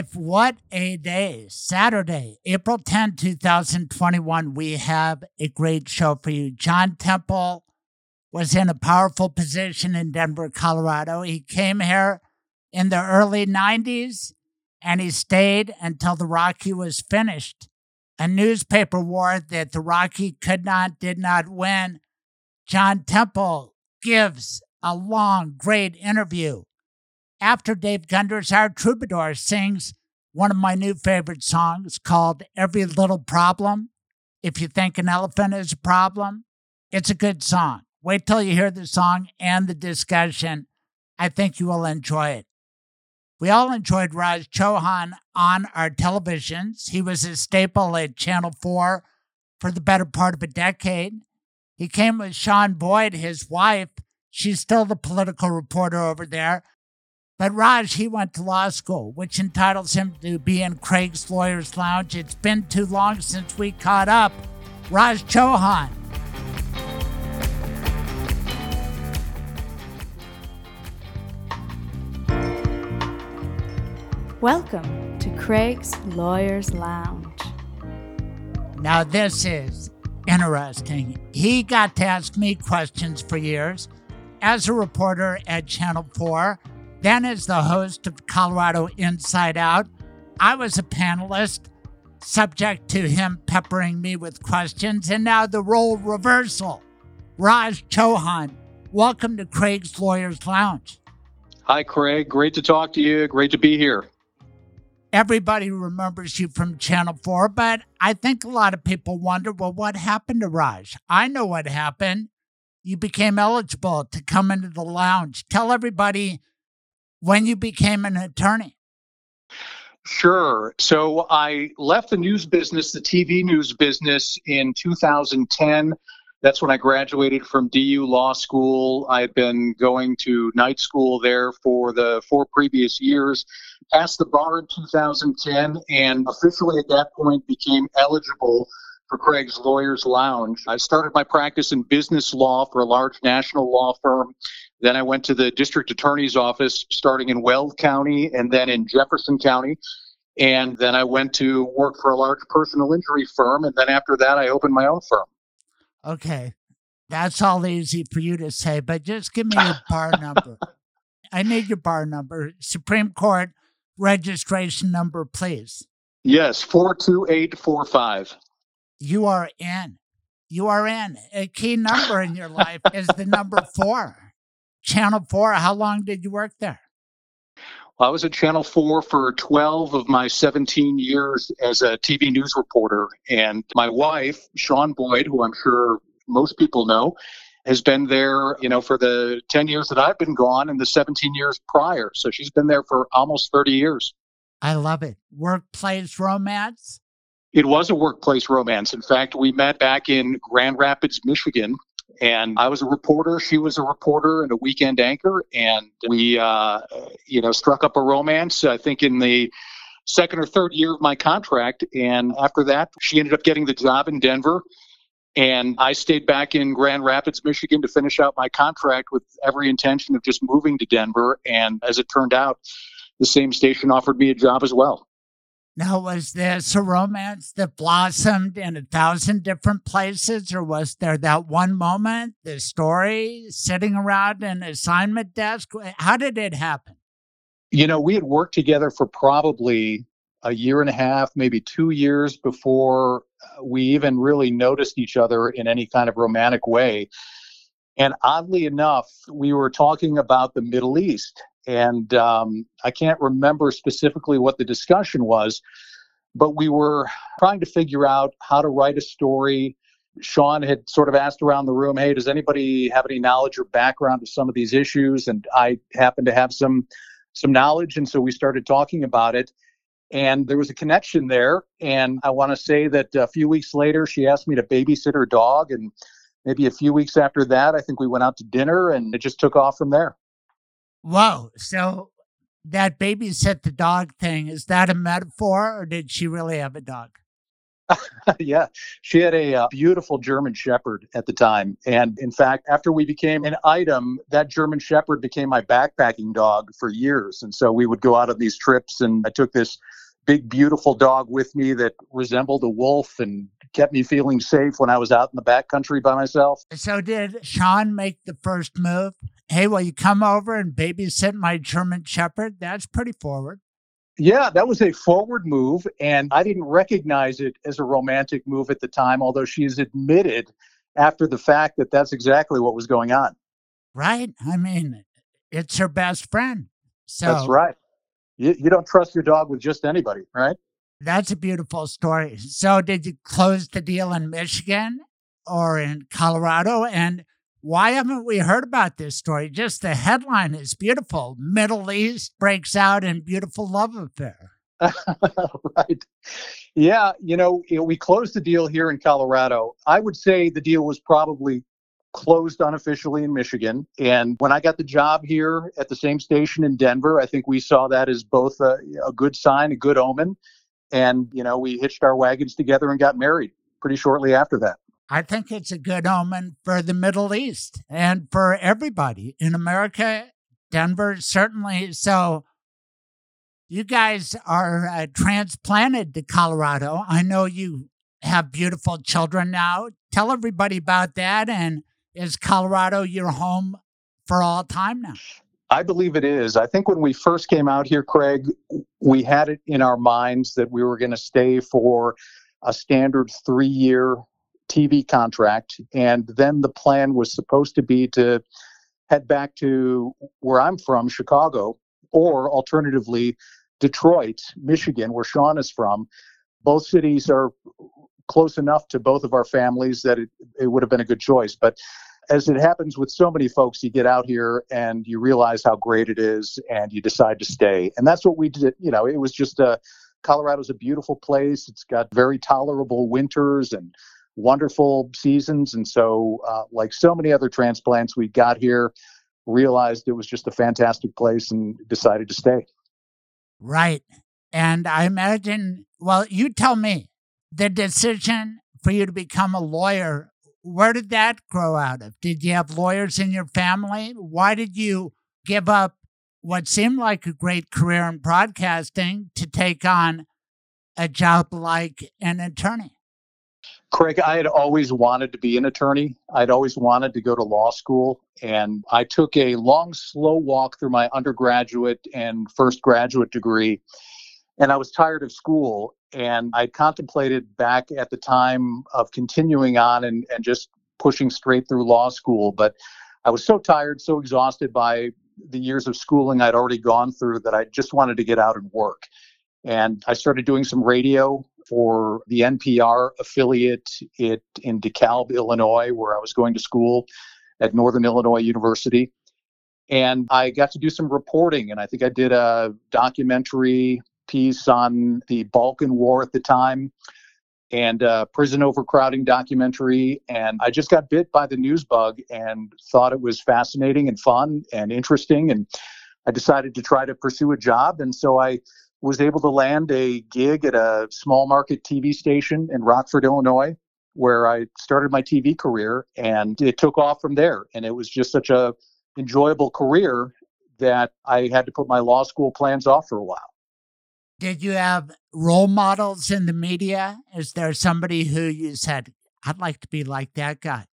Life, what a day. Saturday, April 10, 2021. We have a great show for you. John Temple was in a powerful position in Denver, Colorado. He came here in the early 90s and he stayed until the Rocky was finished. A newspaper war that the Rocky could not, did not win. John Temple gives a long, great interview after Dave Gunders, our troubadour, sings one of my new favorite songs called Every Little Problem. If you think an elephant is a problem, it's a good song. Wait till you hear the song and the discussion. I think you will enjoy it. We all enjoyed Raj Chohan on our televisions. He was a staple at Channel 4 for the better part of a decade. He came with Shaun Boyd, his wife. She's still the political reporter over there. But Raj, he went to law school, which entitles him to be in Craig's Lawyers Lounge. It's been too long since we caught up. Raj Chohan. Welcome to Craig's Lawyers Lounge. Now, this is interesting. He got to ask me questions for years as a reporter at Channel 4, then as the host of Colorado Inside Out. I was a panelist, subject to him peppering me with questions, and now the role reversal. Raj Chohan, welcome to Craig's Lawyers Lounge. Hi, Craig. Great to talk to you. Great to be here. Everybody remembers you from Channel 4, but I think a lot of people wonder well, what happened to Raj? I know what happened. You became eligible to come into the lounge. Tell everybody when you became an attorney. Sure. So I left the news business, the TV news business, in 2010. That's when I graduated from DU Law School. I had been going to night school there for the four previous years. Passed the bar in 2010 and officially at that point became eligible for Craig's Lawyers Lounge. I started my practice in business law for a large national law firm. Then I went to the district attorney's office, starting in Weld County and then in Jefferson County. And then I went to work for a large personal injury firm. And then after that, I opened my own firm. Okay. That's all easy for you to say, but just give me your bar number. I need your bar number. Supreme Court registration number, please. Yes, 42845. You are in. You are in. A key number in your life is the number four. Channel 4, how long did you work there? I was at Channel 4 for 12 of my 17 years as a TV news reporter. And my wife, Shaun Boyd, who I'm sure most people know, has been there, you know, for the 10 years that I've been gone and the 17 years prior. So she's been there for almost 30 years. I love it. Workplace romance? It was a workplace romance. In fact, we met back in Grand Rapids, Michigan. And I was a reporter. She was a reporter and a weekend anchor. And we, uh, you know, struck up a romance, I think, in the second or third year of my contract. And after that, she ended up getting the job in Denver. And I stayed back in Grand Rapids, Michigan to finish out my contract with every intention of just moving to Denver. And as it turned out, the same station offered me a job as well. Now, was this a romance that blossomed in a thousand different places, or was there that one moment, the story, sitting around an assignment desk? How did it happen? You know, we had worked together for probably a year and a half, maybe two years before uh, we even really noticed each other in any kind of romantic way. And oddly enough, we were talking about the Middle East and um, I can't remember specifically what the discussion was, but we were trying to figure out how to write a story. Shaun had sort of asked around the room, "Hey, does anybody have any knowledge or background of some of these issues?" And I happened to have some some knowledge. And so we started talking about it. And there was a connection there. And I want to say that a few weeks later, she asked me to babysit her dog. And maybe a few weeks after that, I think we went out to dinner and it just took off from there. Whoa. So that babysit the dog thing, is that a metaphor or did she really have a dog? yeah, she had a uh, beautiful German Shepherd at the time. And in fact, after we became an item, that German Shepherd became my backpacking dog for years. And so we would go out on these trips, and I took this big, beautiful dog with me that resembled a wolf and kept me feeling safe when I was out in the backcountry by myself. So, did Shaun make the first move? Hey, will you come over and babysit my German Shepherd? That's pretty forward. Yeah, that was a forward move, and I didn't recognize it as a romantic move at the time, although she's admitted after the fact that that's exactly what was going on. Right. I mean, it's her best friend. So that's right. You, you don't trust your dog with just anybody, right? That's a beautiful story. So, did you close the deal in Michigan or in Colorado? And why haven't we heard about this story? Just the headline is beautiful. Middle East breaks out in beautiful love affair. right. Yeah. You know, we closed the deal here in Colorado. I would say the deal was probably closed unofficially in Michigan. And when I got the job here at the same station in Denver, I think we saw that as both a, a good sign, a good omen. And, you know, we hitched our wagons together and got married pretty shortly after that. I think it's a good omen for the Middle East and for everybody in America, Denver, certainly. So, you guys are uh, transplanted to Colorado. I know you have beautiful children now. Tell everybody about that. And is Colorado your home for all time now? I believe it is. I think when we first came out here, Craig, we had it in our minds that we were going to stay for a standard three year TV contract. And then the plan was supposed to be to head back to where I'm from, Chicago, or alternatively, Detroit, Michigan, where Shaun is from. Both cities are close enough to both of our families that it, it would have been a good choice. But as it happens with so many folks, you get out here and you realize how great it is and you decide to stay. And that's what we did. You know, it was just a Colorado's a beautiful place. It's got very tolerable winters and wonderful seasons. And so, uh, like so many other transplants, we got here, realized it was just a fantastic place, and decided to stay. Right. And I imagine, well, you tell me the decision for you to become a lawyer, where did that grow out of? Did you have lawyers in your family? Why did you give up what seemed like a great career in broadcasting to take on a job like an attorney? Craig, I had always wanted to be an attorney. I'd always wanted to go to law school. And I took a long, slow walk through my undergraduate and first graduate degree. And I was tired of school. And I contemplated back at the time of continuing on and, and just pushing straight through law school. But I was so tired, so exhausted by the years of schooling I'd already gone through that I just wanted to get out and work. And I started doing some radio for the NPR affiliate it, in DeKalb, Illinois, where I was going to school at Northern Illinois University. And I got to do some reporting, and I think I did a documentary piece on the Balkan War at the time and a prison overcrowding documentary. And I just got bit by the news bug and thought it was fascinating and fun and interesting. And I decided to try to pursue a job. And so I was able to land a gig at a small market TV station in Rockford, Illinois, where I started my TV career and it took off from there. And it was just such a enjoyable career that I had to put my law school plans off for a while. Did you have role models in the media? Is there somebody who you said, I'd like to be like that guy?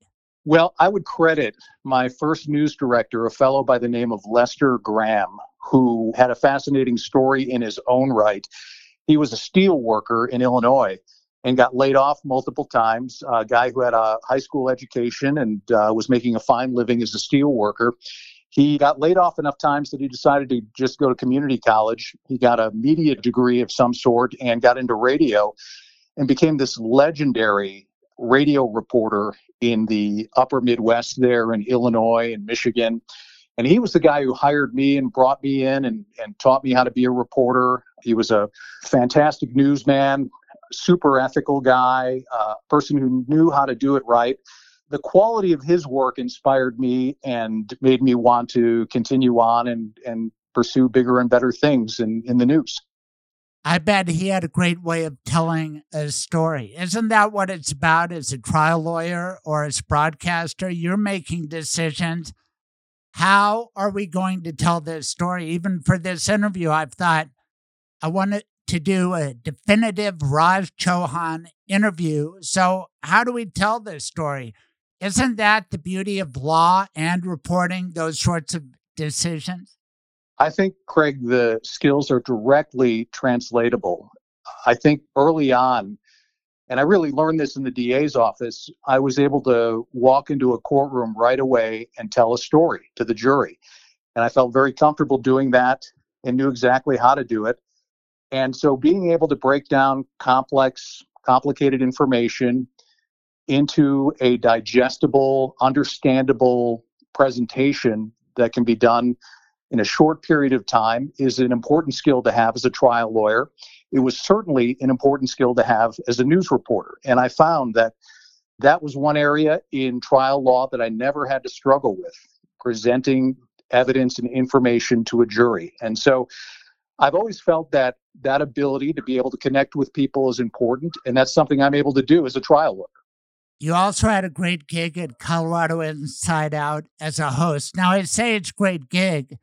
Well, I would credit my first news director, a fellow by the name of Lester Graham, who had a fascinating story in his own right. He was a steel worker in Illinois and got laid off multiple times. A guy who had a high school education and uh, was making a fine living as a steel worker. He got laid off enough times that he decided to just go to community college. He got a media degree of some sort and got into radio and became this legendary radio reporter in the upper Midwest there in Illinois and Michigan And he was the guy who hired me and brought me in and, and taught me how to be a reporter. He was a fantastic newsman, super ethical guy, a uh, person who knew how to do it right. The quality of his work inspired me and made me want to continue on and, and pursue bigger and better things in, in the news. I bet he had a great way of telling a story. Isn't that what it's about as a trial lawyer or as a broadcaster? You're making decisions. How are we going to tell this story? Even for this interview, I've thought I wanted to do a definitive Raj Chohan interview. So, how do we tell this story? Isn't that the beauty of law and reporting those sorts of decisions? I think, Craig, the skills are directly translatable. I think early on, and I really learned this in the DA's office, I was able to walk into a courtroom right away and tell a story to the jury. And I felt very comfortable doing that and knew exactly how to do it. And so being able to break down complex, complicated information into a digestible, understandable presentation that can be done in a short period of time is an important skill to have as a trial lawyer. It was certainly an important skill to have as a news reporter. And I found that that was one area in trial law that I never had to struggle with presenting evidence and information to a jury. And so I've always felt that that ability to be able to connect with people is important. And that's something I'm able to do as a trial lawyer. You also had a great gig at Colorado Inside Out as a host. Now, I say it's great gig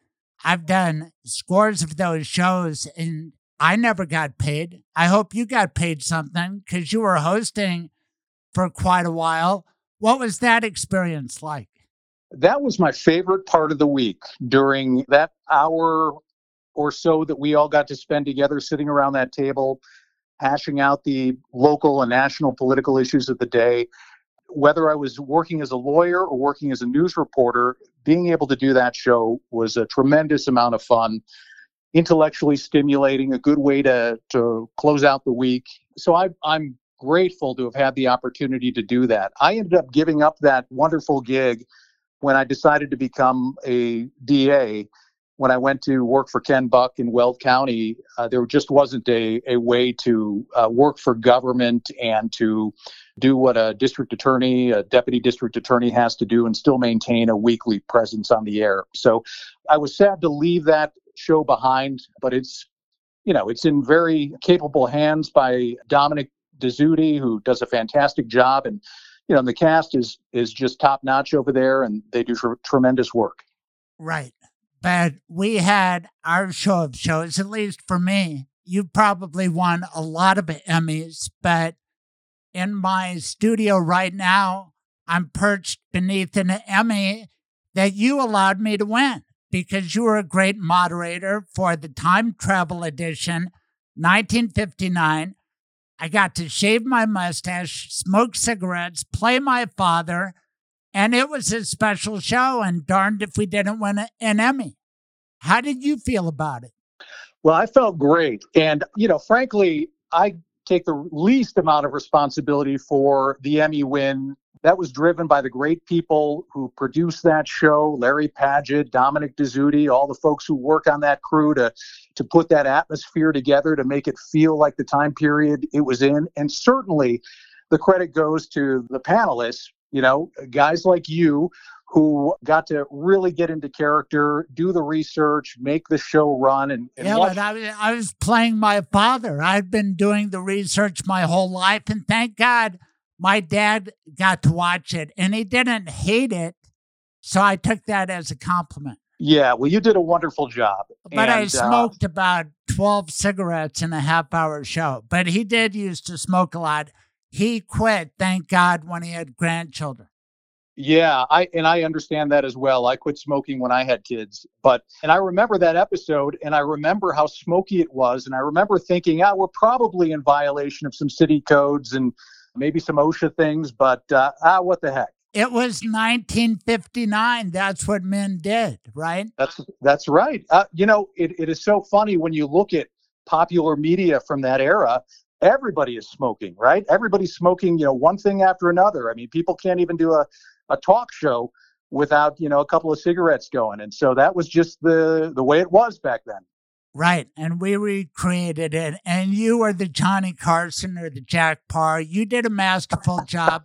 I've done scores of those shows and I never got paid. I hope you got paid something because you were hosting for quite a while. What was that experience like? That was my favorite part of the week during that hour or so that we all got to spend together sitting around that table, hashing out the local and national political issues of the day whether I was working as a lawyer or working as a news reporter, being able to do that show was a tremendous amount of fun, intellectually stimulating, a good way to to close out the week. So I, I'm grateful to have had the opportunity to do that. I ended up giving up that wonderful gig when I decided to become a DA when I went to work for Ken Buck in Weld County, uh, there just wasn't a, a way to uh, work for government and to do what a district attorney, a deputy district attorney has to do and still maintain a weekly presence on the air. So I was sad to leave that show behind, but it's, you know, it's in very capable hands by Dominic Dezzutti, who does a fantastic job. And, you know, the cast is, is just top notch over there and they do tr- tremendous work. Right but we had our show of shows, at least for me. You probably won a lot of Emmys, but in my studio right now, I'm perched beneath an Emmy that you allowed me to win because you were a great moderator for the time travel edition, 1959. I got to shave my mustache, smoke cigarettes, play my father, and it was a special show, and darned if we didn't win an Emmy. How did you feel about it? Well, I felt great. And, you know, frankly, I take the least amount of responsibility for the Emmy win. That was driven by the great people who produced that show Larry Paget, Dominic Dezzutti, all the folks who work on that crew to, to put that atmosphere together to make it feel like the time period it was in. And certainly the credit goes to the panelists you know, guys like you who got to really get into character, do the research, make the show run. And, and yeah, watch- but I, I was playing my father. I've been doing the research my whole life, and thank God my dad got to watch it, and he didn't hate it. So I took that as a compliment. Yeah, well, you did a wonderful job. But and, I uh, smoked uh, about 12 cigarettes in a half hour show. But he did used to smoke a lot. He quit, thank God, when he had grandchildren. Yeah, I and I understand that as well. I quit smoking when I had kids, but and I remember that episode, and I remember how smoky it was, and I remember thinking, ah, we're probably in violation of some city codes and maybe some OSHA things, but uh, ah, what the heck? It was 1959. That's what men did, right? That's that's right. Uh, you know, it, it is so funny when you look at popular media from that era everybody is smoking, right? Everybody's smoking, you know, one thing after another. I mean, people can't even do a, a talk show without you know a couple of cigarettes going and so that was just the the way it was back then Right. And we recreated it. And you were the Johnny Carson or the Jack Paar. You did a masterful job.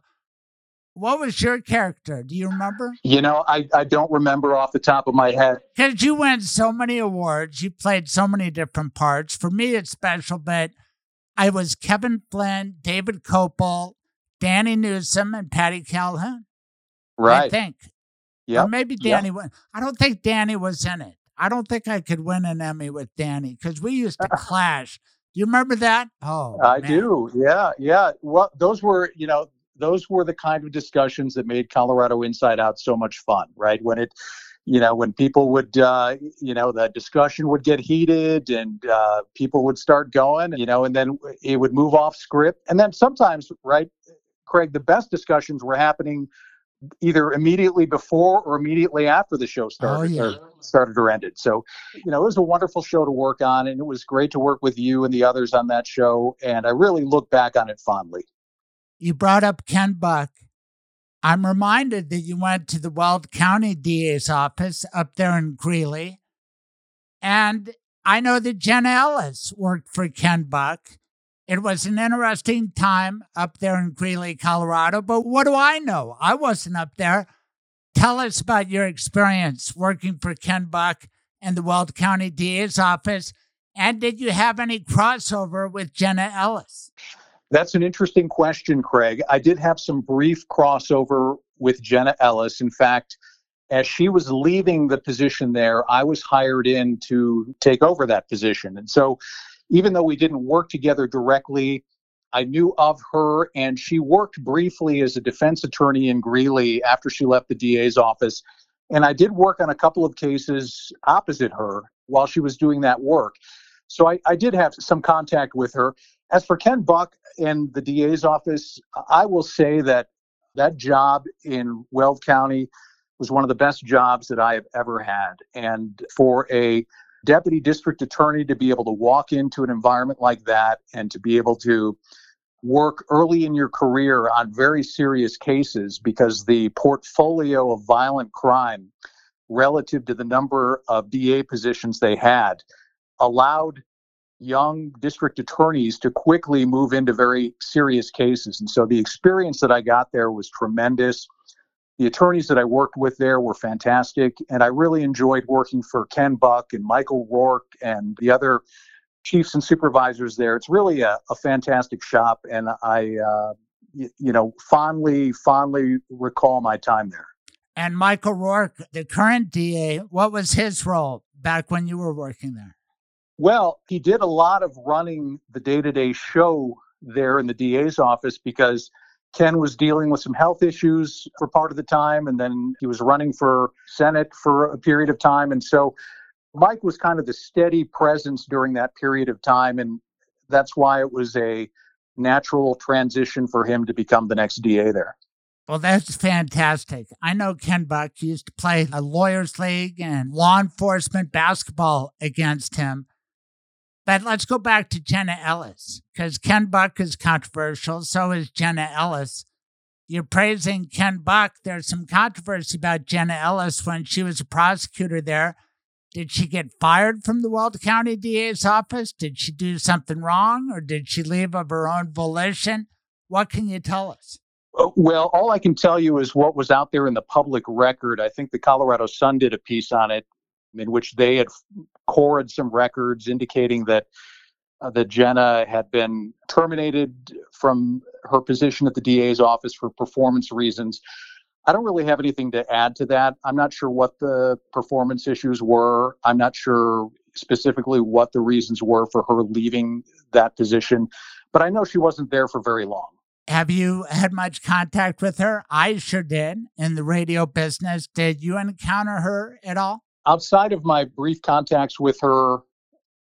What was your character? Do you remember? you know i i don't remember off the top of my head Because you won so many awards. You played so many different parts. For me, it's special, but I was Kevin Flynn, David Kopel, Danny Newsom, and Patty Calhoun. Right. I think. yeah Or maybe Yep. Danny won. I don't think Danny was in it. I don't think I could win an Emmy with Danny because we used to clash. Do you remember that? Oh, I man. do. Yeah, yeah. Well, those were, you know, those were the kind of discussions that made Colorado Inside Out so much fun, right? When it, you know, when people would, uh, you know, the discussion would get heated and uh, people would start going, you know, and then it would move off script. And then sometimes, right, Craig, the best discussions were happening either immediately before or immediately after the show started yeah. or started or ended. So, you know, it was a wonderful show to work on and it was great to work with you and the others on that show and I really look back on it fondly. You brought up Ken Buck. I'm reminded that you went to the Weld County DA's office up there in Greeley. And I know that Jenna Ellis worked for Ken Buck. It was an interesting time up there in Greeley, Colorado. But what do I know? I wasn't up there. Tell us about your experience working for Ken Buck and the Weld County DA's office. And did you have any crossover with Jenna Ellis? That's an interesting question, Craig. I did have some brief crossover with Jenna Ellis. In fact, as she was leaving the position there, I was hired in to take over that position. And so, even though we didn't work together directly, I knew of her, and she worked briefly as a defense attorney in Greeley after she left the DA's office. And I did work on a couple of cases opposite her while she was doing that work. So I, I did have some contact with her. As for Ken Buck and the DA's office, I will say that that job in Weld County was one of the best jobs that I have ever had. And for a deputy district attorney to be able to walk into an environment like that and to be able to work early in your career on very serious cases because the portfolio of violent crime relative to the number of DA positions they had allowed young district attorneys to quickly move into very serious cases. And so the experience that I got there was tremendous. The attorneys that I worked with there were fantastic. And I really enjoyed working for Ken Buck and Michael Rourke and the other chiefs and supervisors there. It's really a, a fantastic shop. And I, uh, y- you know, fondly, fondly recall my time there. And Michael Rourke, the current DA, what was his role back when you were working there? Well, he did a lot of running the day to day show there in the DA's office because Ken was dealing with some health issues for part of the time, and then he was running for Senate for a period of time. And so Mike was kind of the steady presence during that period of time, and that's why it was a natural transition for him to become the next DA there. Well, that's fantastic. I know Ken Buck used to play a lawyers league and law enforcement basketball against him. But let's go back to Jenna Ellis because Ken Buck is controversial. So is Jenna Ellis. You're praising Ken Buck. There's some controversy about Jenna Ellis when she was a prosecutor there. Did she get fired from the Weld County DA's office? Did she do something wrong or did she leave of her own volition? What can you tell us? Uh, Well, all I can tell you is what was out there in the public record. I think the Colorado Sun did a piece on it in which they had cored some records indicating that uh, that Jenna had been terminated from her position at the DA's office for performance reasons. I don't really have anything to add to that. I'm not sure what the performance issues were. I'm not sure specifically what the reasons were for her leaving that position, but I know she wasn't there for very long. Have you had much contact with her? I sure did in the radio business. Did you encounter her at all? Outside of my brief contacts with her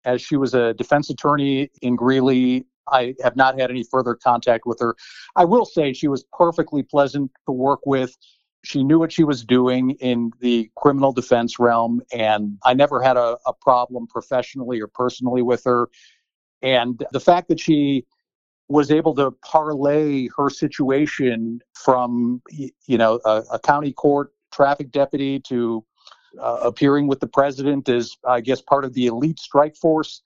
as she was a defense attorney in Greeley, I have not had any further contact with her. I will say she was perfectly pleasant to work with. She knew what she was doing in the criminal defense realm, and I never had a, a problem professionally or personally with her. And the fact that she was able to parlay her situation from, you know, a, a county court traffic deputy to uh, appearing with the president as, I guess, part of the elite strike force.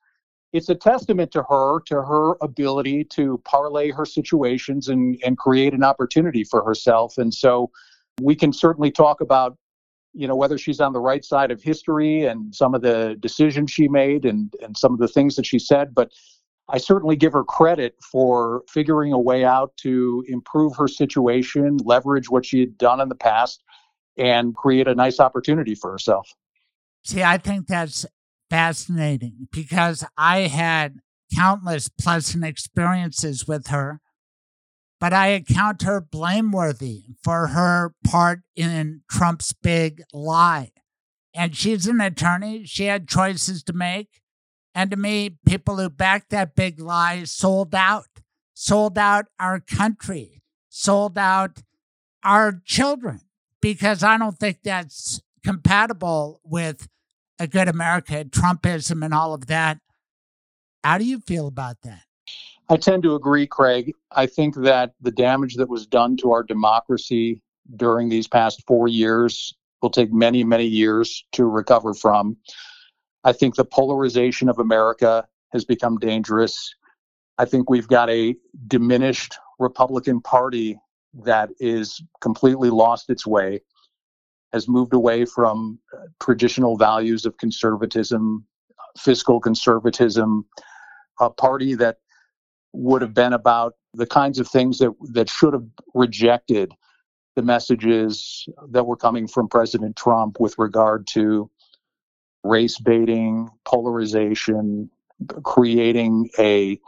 It's a testament to her, to her ability to parlay her situations and, and create an opportunity for herself. And so we can certainly talk about, you know, whether she's on the right side of history and some of the decisions she made and, and some of the things that she said. But I certainly give her credit for figuring a way out to improve her situation, leverage what she had done in the past, and create a nice opportunity for herself. See, I think that's fascinating because I had countless pleasant experiences with her, but I account her blameworthy for her part in Trump's big lie. And she's an attorney, she had choices to make. And to me, people who backed that big lie sold out, sold out our country, sold out our children, because I don't think that's compatible with a good America, Trumpism, and all of that. How do you feel about that? I tend to agree, Craig. I think that the damage that was done to our democracy during these past four years will take many, many years to recover from. I think the polarization of America has become dangerous. I think we've got a diminished Republican Party that is completely lost its way, has moved away from uh, traditional values of conservatism, fiscal conservatism, a party that would have been about the kinds of things that, that should have rejected the messages that were coming from President Trump with regard to race baiting, polarization, creating a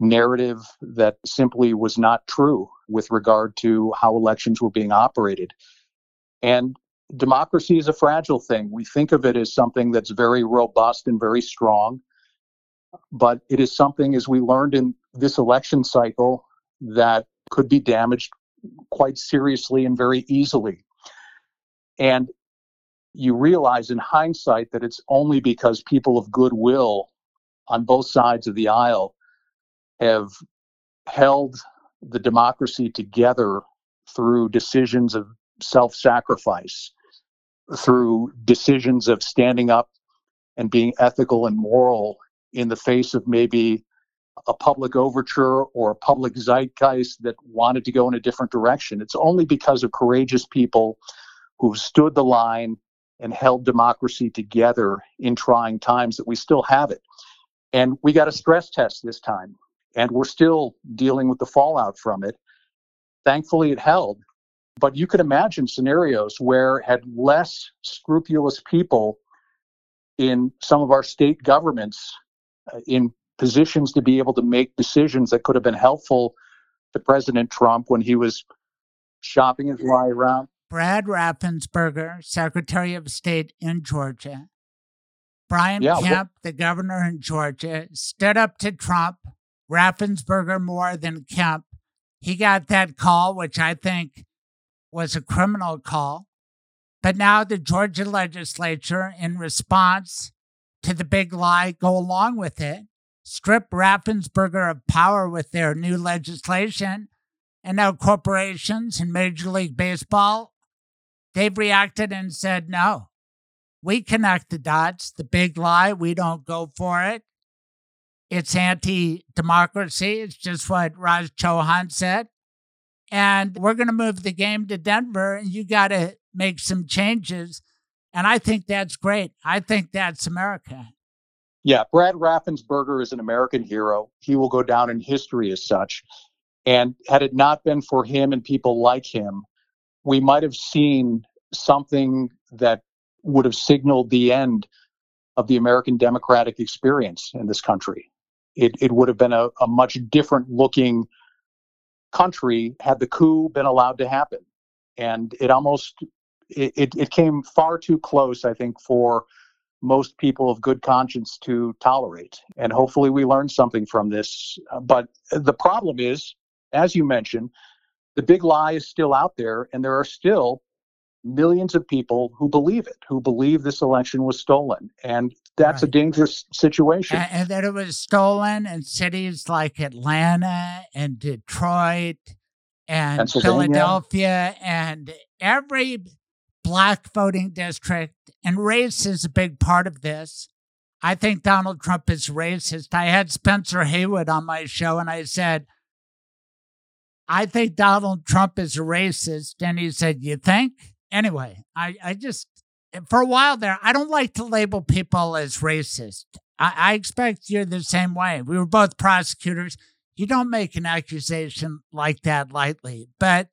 narrative that simply was not true with regard to how elections were being operated. And democracy is a fragile thing. We think of it as something that's very robust and very strong, but it is something, as we learned in this election cycle, that could be damaged quite seriously and very easily. And you realize in hindsight that it's only because people of goodwill on both sides of the aisle have held the democracy together through decisions of self sacrifice, through decisions of standing up and being ethical and moral in the face of maybe a public overture or a public zeitgeist that wanted to go in a different direction. It's only because of courageous people who've stood the line and held democracy together in trying times that we still have it. And we got a stress test this time, and we're still dealing with the fallout from it. Thankfully, it held. But you could imagine scenarios where, had less scrupulous people in some of our state governments uh, in positions to be able to make decisions that could have been helpful to President Trump when he was shopping his way around Brad Raffensperger, Secretary of State in Georgia, Brian Yeah, Kemp, the governor in Georgia, stood up to Trump, Raffensperger more than Kemp. He got that call, which I think was a criminal call. But now the Georgia legislature, in response to the big lie, go along with it, strip Raffensperger of power with their new legislation. And now corporations in Major League Baseball They've reacted and said, no, we connect the dots. The big lie, we don't go for it. It's anti democracy. It's just what Raj Chohan said. And we're going to move the game to Denver, and you got to make some changes. And I think that's great. I think that's America. Yeah, Brad Raffensperger is an American hero. He will go down in history as such. And had it not been for him and people like him, we might have seen something that would have signaled the end of the American democratic experience in this country. It, it would have been a, a much different looking country had the coup been allowed to happen. And it almost it, it, it came far too close, I think, for most people of good conscience to tolerate. And hopefully we learn something from this. Uh, but the problem is, as you mentioned, the big lie is still out there, and there are still millions of people who believe it, who believe this election was stolen. And that's right. a dangerous situation. And, and, that it was stolen in cities like Atlanta and Detroit and Philadelphia and every black voting district, and race is a big part of this. I think Donald Trump is racist. I had Spencer Haywood on my show, and I said, I think Donald Trump is a racist. And he said, You think? Anyway, I, I just, for a while there, I don't like to label people as racist. I, I expect you're the same way. We were both prosecutors. You don't make an accusation like that lightly. But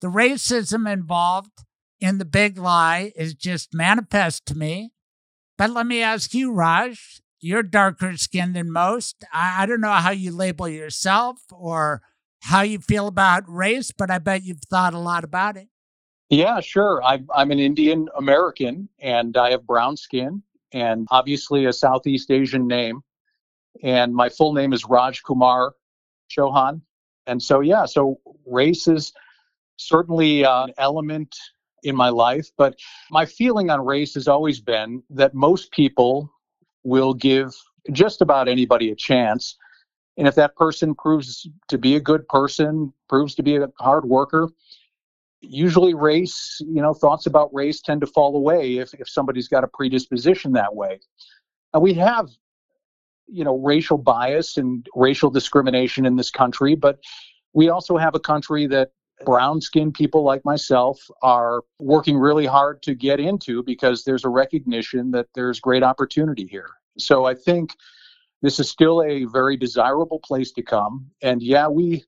the racism involved in the big lie is just manifest to me. But let me ask you, Raj, you're darker skinned than most. I, I don't know how you label yourself or how you feel about race, but I bet you've thought a lot about it. Yeah, sure. I'm, I'm an Indian American and I have brown skin and obviously a Southeast Asian name. And my full name is Raj Kumar Chohan. And so, yeah, so race is certainly uh, an element in my life. But my feeling on race has always been that most people will give just about anybody a chance. And if that person proves to be a good person, proves to be a hard worker, usually race, you know, thoughts about race tend to fall away if, if somebody's got a predisposition that way. And we have, you know, racial bias and racial discrimination in this country, but we also have a country that brown skinned people like myself are working really hard to get into because there's a recognition that there's great opportunity here. So I think this is still a very desirable place to come. And yeah, we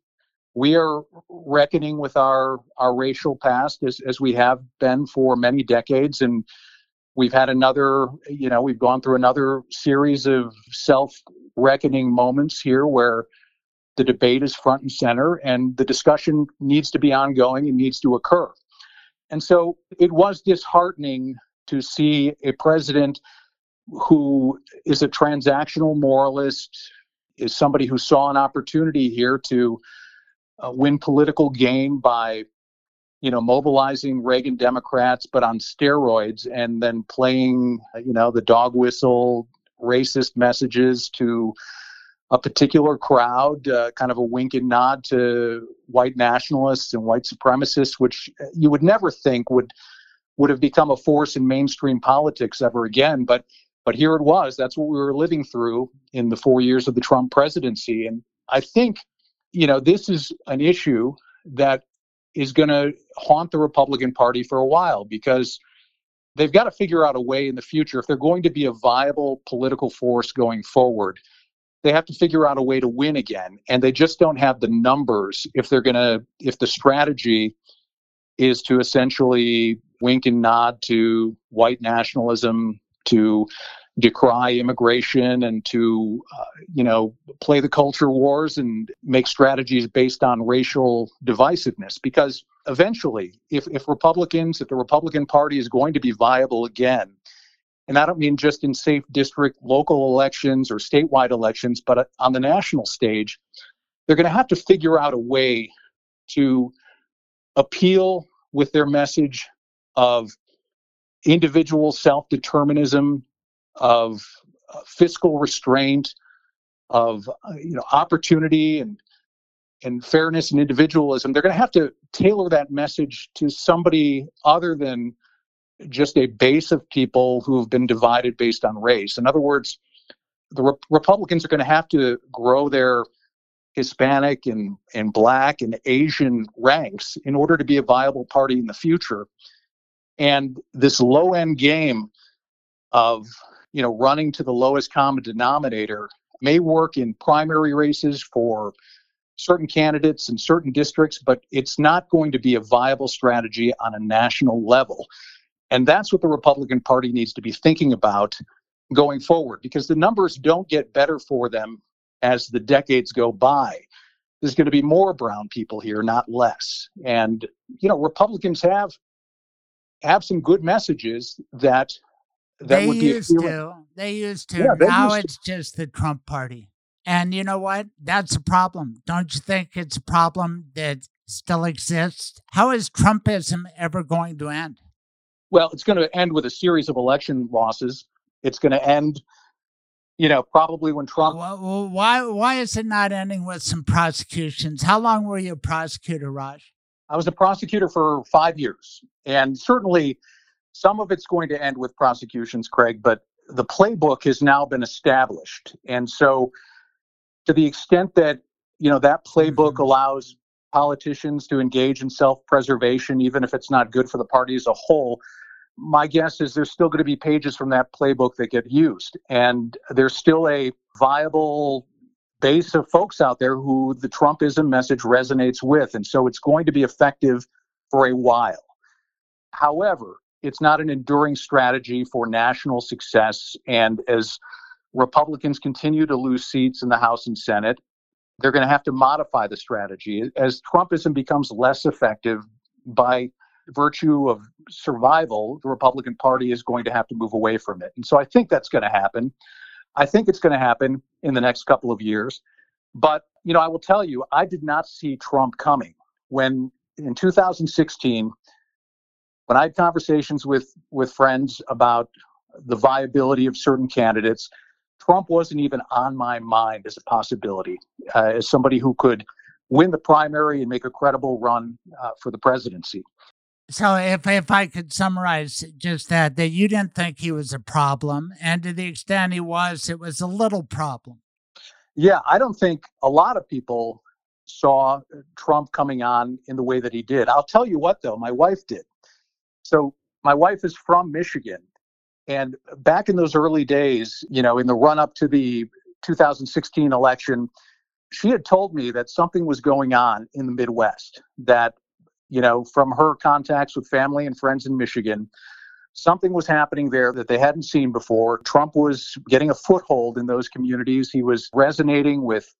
we are reckoning with our our racial past as, as we have been for many decades. And we've had another you know we've gone through another series of self reckoning moments here where the debate is front and center and the discussion needs to be ongoing and needs to occur. And so it was disheartening to see a president who is a transactional moralist is somebody who saw an opportunity here to uh, win political gain by you know mobilizing Reagan Democrats but on steroids and then playing you know the dog whistle racist messages to a particular crowd uh, kind of a wink and nod to white nationalists and white supremacists which you would never think would would have become a force in mainstream politics ever again. But but here it was. That's what we were living through in the 4 years of the Trump presidency. And I think you know, this is an issue that is going to haunt the Republican Party for a while because they've got to figure out a way in the future if they're going to be a viable political force going forward they have to figure out a way to win again and they just don't have the numbers if they're going to if the strategy is to essentially wink and nod to white nationalism to decry immigration and to, uh, you know, play the culture wars and make strategies based on racial divisiveness. Because eventually, if, if Republicans, if the Republican Party is going to be viable again, and I don't mean just in safe district local elections or statewide elections, but on the national stage, they're going to have to figure out a way to appeal with their message of individual self determinism of uh, fiscal restraint, of uh, you know opportunity and and fairness and individualism. They're going to have to tailor that message to somebody other than just a base of people who have been divided based on race. In other words, the Re- Republicans are going to have to grow their Hispanic and, and Black and Asian ranks in order to be a viable party in the future. And this low end game of you know, running to the lowest common denominator may work in primary races for certain candidates in certain districts, but it's not going to be a viable strategy on a national level. And that's what the Republican Party needs to be thinking about going forward because the numbers don't get better for them as the decades go by. There's going to be more brown people here, not less. And you know, Republicans have have some good messages that they used to. They used to. Yeah, now it's to. just the Trump party. And you know what? That's a problem. Don't you think it's a problem that still exists? How is Trumpism ever going to end? Well, it's going to end with a series of election losses. It's going to end, you know, probably when Trump. Well, why? Why is it not ending with some prosecutions? How long were you a prosecutor, Raj? I was a prosecutor for five years, and certainly some of it's going to end with prosecutions, Craig, but the playbook has now been established. And so, to the extent that you know that playbook mm-hmm. allows politicians to engage in self-preservation, even if it's not good for the party as a whole, my guess is there's still going to be pages from that playbook that get used, and there's still a viable base of folks out there who the Trumpism message resonates with, and so it's going to be effective for a while. However, it's not an enduring strategy for national success. And as Republicans continue to lose seats in the House and Senate, they're going to have to modify the strategy. As Trumpism becomes less effective by virtue of survival, the Republican Party is going to have to move away from it. And so I think that's going to happen. I think it's going to happen in the next couple of years. But, you know, I will tell you, I did not see Trump coming. When in 2016, when I had conversations with with friends about the viability of certain candidates, Trump wasn't even on my mind as a possibility, uh, as somebody who could win the primary and make a credible run uh, for the presidency. So, if if I could summarize just that, that you didn't think he was a problem, and to the extent he was, it was a little problem. Yeah, I don't think a lot of people saw Trump coming on in the way that he did. I'll tell you what, though, my wife did. So my wife is from Michigan. And back in those early days, you know, in the run up to the 2016 election, she had told me that something was going on in the Midwest, that, you know, from her contacts with family and friends in Michigan, something was happening there that they hadn't seen before. Trump was getting a foothold in those communities. He was resonating with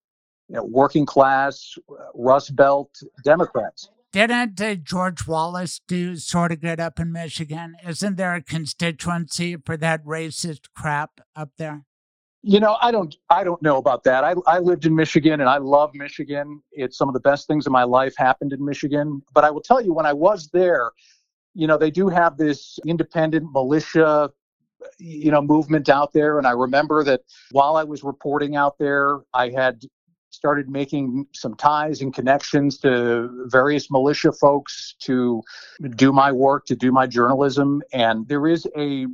you know, working class, uh, Rust Belt Democrats. Didn't uh, George Wallace do sort of good up in Michigan? Isn't there a constituency for that racist crap up there? You know, I don't I don't know about that. I I lived in Michigan and I love Michigan. It's some of the best things in my life happened in Michigan. But I will tell you when I was there, you know, they do have this independent militia you know movement out there and I remember that while I was reporting out there, I had started making some ties and connections to various militia folks to do my work, to do my journalism. And there is a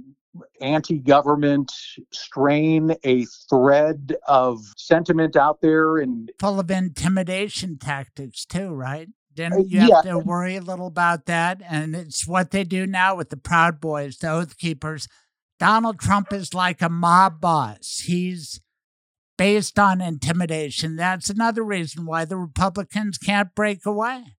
anti-government strain, a thread of sentiment out there and full of intimidation tactics too, right? Didn't uh, you have yeah. to worry a little about that? And it's what they do now with the Proud Boys, the Oath Keepers. Donald Trump is like a mob boss. He's based on intimidation. That's another reason why the Republicans can't break away.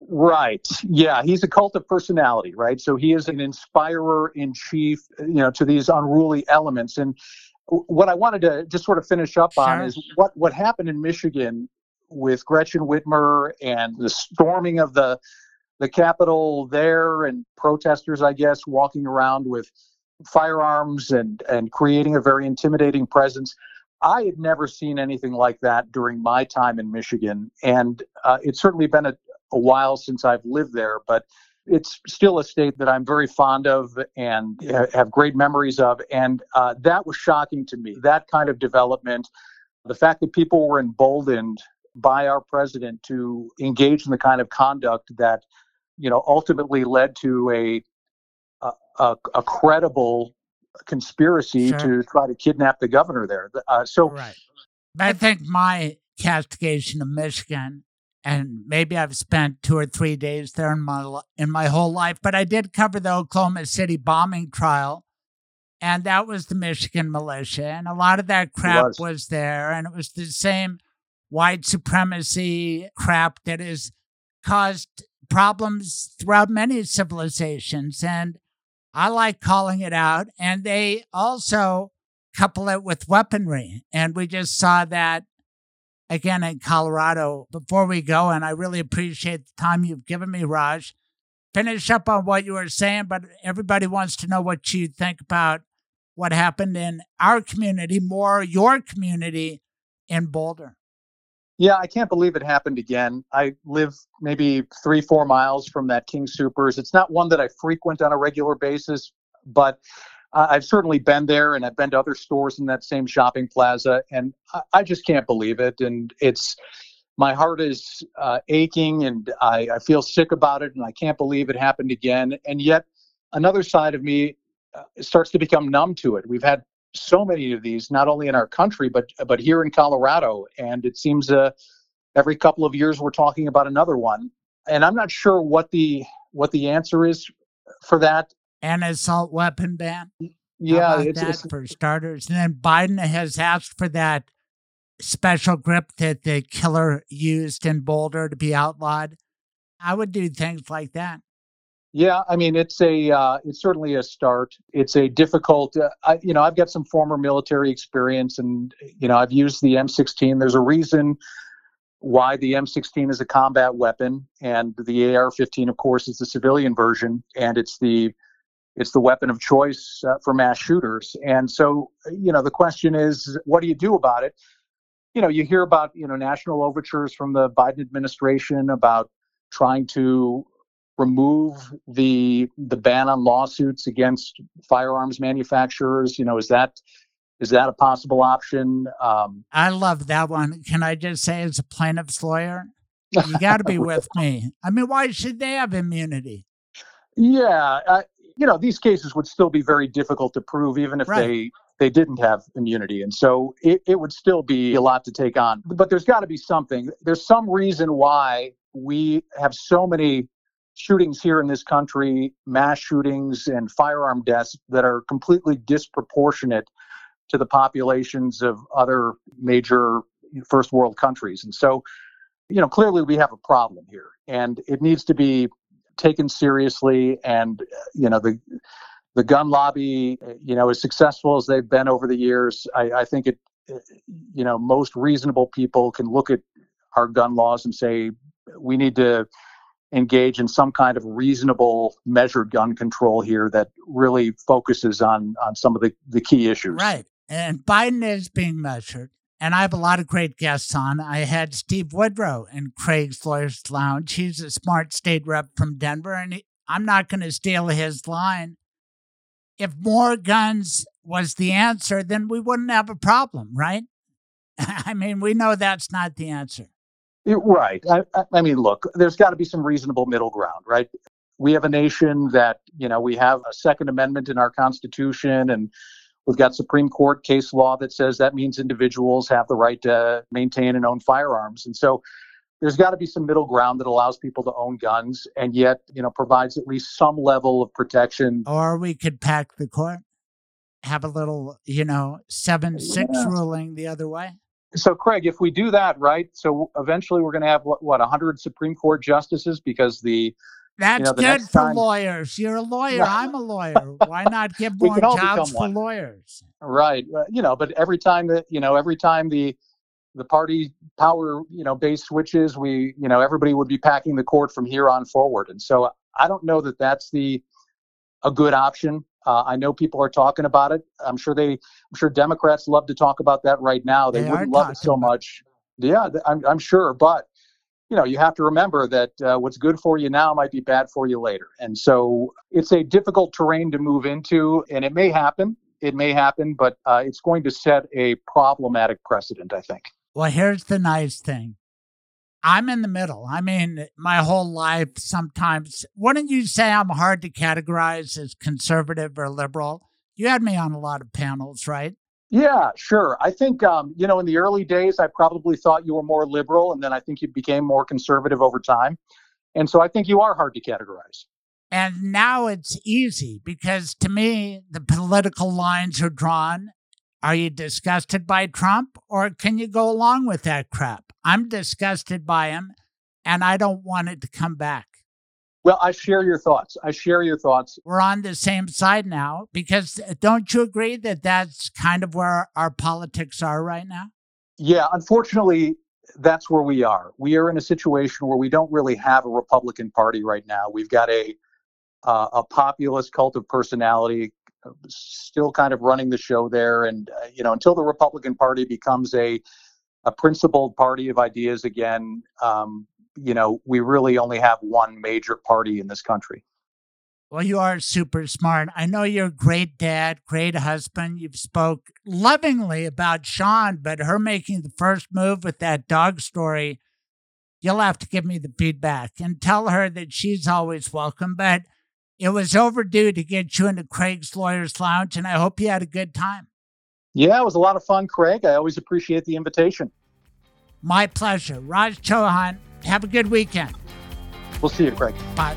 Right. Yeah, he's a cult of personality, right? So he is an inspirer in chief, you know, to these unruly elements. And what I wanted to just sort of finish up sure. on is what what happened in Michigan with Gretchen Whitmer and the storming of the the Capitol there and protesters, I guess, walking around with firearms and and creating a very intimidating presence. I had never seen anything like that during my time in Michigan, and uh, it's certainly been a, a while since I've lived there, but it's still a state that I'm very fond of and have great memories of. And uh, that was shocking to me. That kind of development, the fact that people were emboldened by our president to engage in the kind of conduct that, you know, ultimately led to a a, a credible conspiracy sure. to try to kidnap the governor there. Uh, so, right. I think my castigation of Michigan, and maybe I've spent two or three days there in my in my whole life, but I did cover the Oklahoma City bombing trial, and that was the Michigan militia, and a lot of that crap was. was there, and it was the same white supremacy crap that has caused problems throughout many civilizations, and I like calling it out. And they also couple it with weaponry. And we just saw that again in Colorado. Before we go, and I really appreciate the time you've given me, Raj. Finish up on what you were saying, but everybody wants to know what you think about what happened in our community, more your community in Boulder. Yeah, I can't believe it happened again. I live maybe three, four miles from that King Soopers. It's not one that I frequent on a regular basis, but I've certainly been there and I've been to other stores in that same shopping plaza, and I, I just can't believe it. And it's my heart is uh, aching, and I, I feel sick about it, and I can't believe it happened again. And yet, another side of me uh, starts to become numb to it. We've had so many of these, not only in our country, but but here in Colorado, and it seems uh, every couple of years we're talking about another one. And I'm not sure what the what the answer is for that. An assault weapon ban. Yeah, it's, that it's, for starters. And then Biden has asked for that special grip that the killer used in Boulder to be outlawed. I would do things like that. Yeah, I mean it's a uh, it's certainly a start. It's a difficult. Uh, I, you know, I've got some former military experience, and you know, I've used the M16. There's a reason why the M16 is a combat weapon, and the AR-15, of course, is the civilian version, and it's the it's the weapon of choice uh, for mass shooters. And so, you know, the question is, what do you do about it? You know, you hear about you know national overtures from the Biden administration about trying to remove the the ban on lawsuits against firearms manufacturers? You know is that is that a possible option? Um, i love that one. Can i just say as a plaintiff's lawyer you got to be with me. I mean why should they have immunity? Yeah uh, you know these cases would still be very difficult to prove even if right. they they didn't have immunity. And so it, it would still be a lot to take on. But there's got to be something. There's some reason why we have so many shootings here in this country, mass shootings and firearm deaths that are completely disproportionate to the populations of other major first world countries. And so, you know, clearly we have a problem here and it needs to be taken seriously and you know the the gun lobby you know as successful as they've been over the years I, I think it you know most reasonable people can look at our gun laws and say we need to engage in some kind of reasonable measured gun control here that really focuses on on some of the, the key issues. Right. And Biden is being measured. And I have a lot of great guests on. I had Steve Woodrow in Craig's Lawyers Lounge. He's a smart state rep from Denver, and he, I'm not going to steal his line. If more guns was the answer, then we wouldn't have a problem, right? I mean, we know that's not the answer. Right. I, I mean, look, there's got to be some reasonable middle ground, right? We have a nation that, you know, we have a Second Amendment in our Constitution, and we've got Supreme Court case law that says that means individuals have the right to maintain and own firearms. And so there's got to be some middle ground that allows people to own guns and yet, you know, provides at least some level of protection. Or we could pack the court, have a little, you know, 7 6 yeah. ruling the other way so craig if we do that right so eventually we're going to have what, what 100 supreme court justices because the that's you know, good for time... lawyers. You're a lawyer. I'm a lawyer. Why not give more jobs for lawyers? Right. Uh, you know but every time that you know every time the the party power you know base switches we you know everybody would be packing the court from here on forward. And so i don't know that that's the a good option uh, I know people are talking about it. I'm sure they, I'm sure Democrats love to talk about that right now. They, they wouldn't love it so much. Yeah, I'm, I'm sure. But, you know, you have to remember that uh, what's good for you now might be bad for you later. And so it's a difficult terrain to move into, and it may happen. It may happen, but uh, it's going to set a problematic precedent, I think. Well, here's the nice thing I'm in the middle. I mean, my whole life, sometimes, wouldn't you say I'm hard to categorize as conservative or liberal? You had me on a lot of panels, right? Yeah, sure. I think, um, you know, in the early days, I probably thought you were more liberal, and then I think you became more conservative over time. And so I think you are hard to categorize. And now it's easy because to me, the political lines are drawn. Are you disgusted by Trump or can you go along with that crap? I'm disgusted by him and I don't want it to come back. Well, I share your thoughts. I share your thoughts. We're on the same side now because uh, don't you agree that that's kind of where our politics are right now? Yeah, unfortunately, that's where we are. We are in a situation where we don't really have a Republican Party right now. We've got a uh, a populist cult of personality still kind of running the show there, and uh, you know until the Republican Party becomes a a principled party of ideas again. Um, you know, we really only have one major party in this country. Well, you are super smart. I know you're a great dad, great husband. You've spoke lovingly about Shaun, but her making the first move with that dog story, you'll have to give me the feedback and tell her that she's always welcome. But It was overdue to get you into Craig's Lawyers Lounge, and I hope you had a good time. Yeah, it was a lot of fun, Craig. I always appreciate the invitation. My pleasure. Raj Chohan, have a good weekend. We'll see you, Craig. Bye.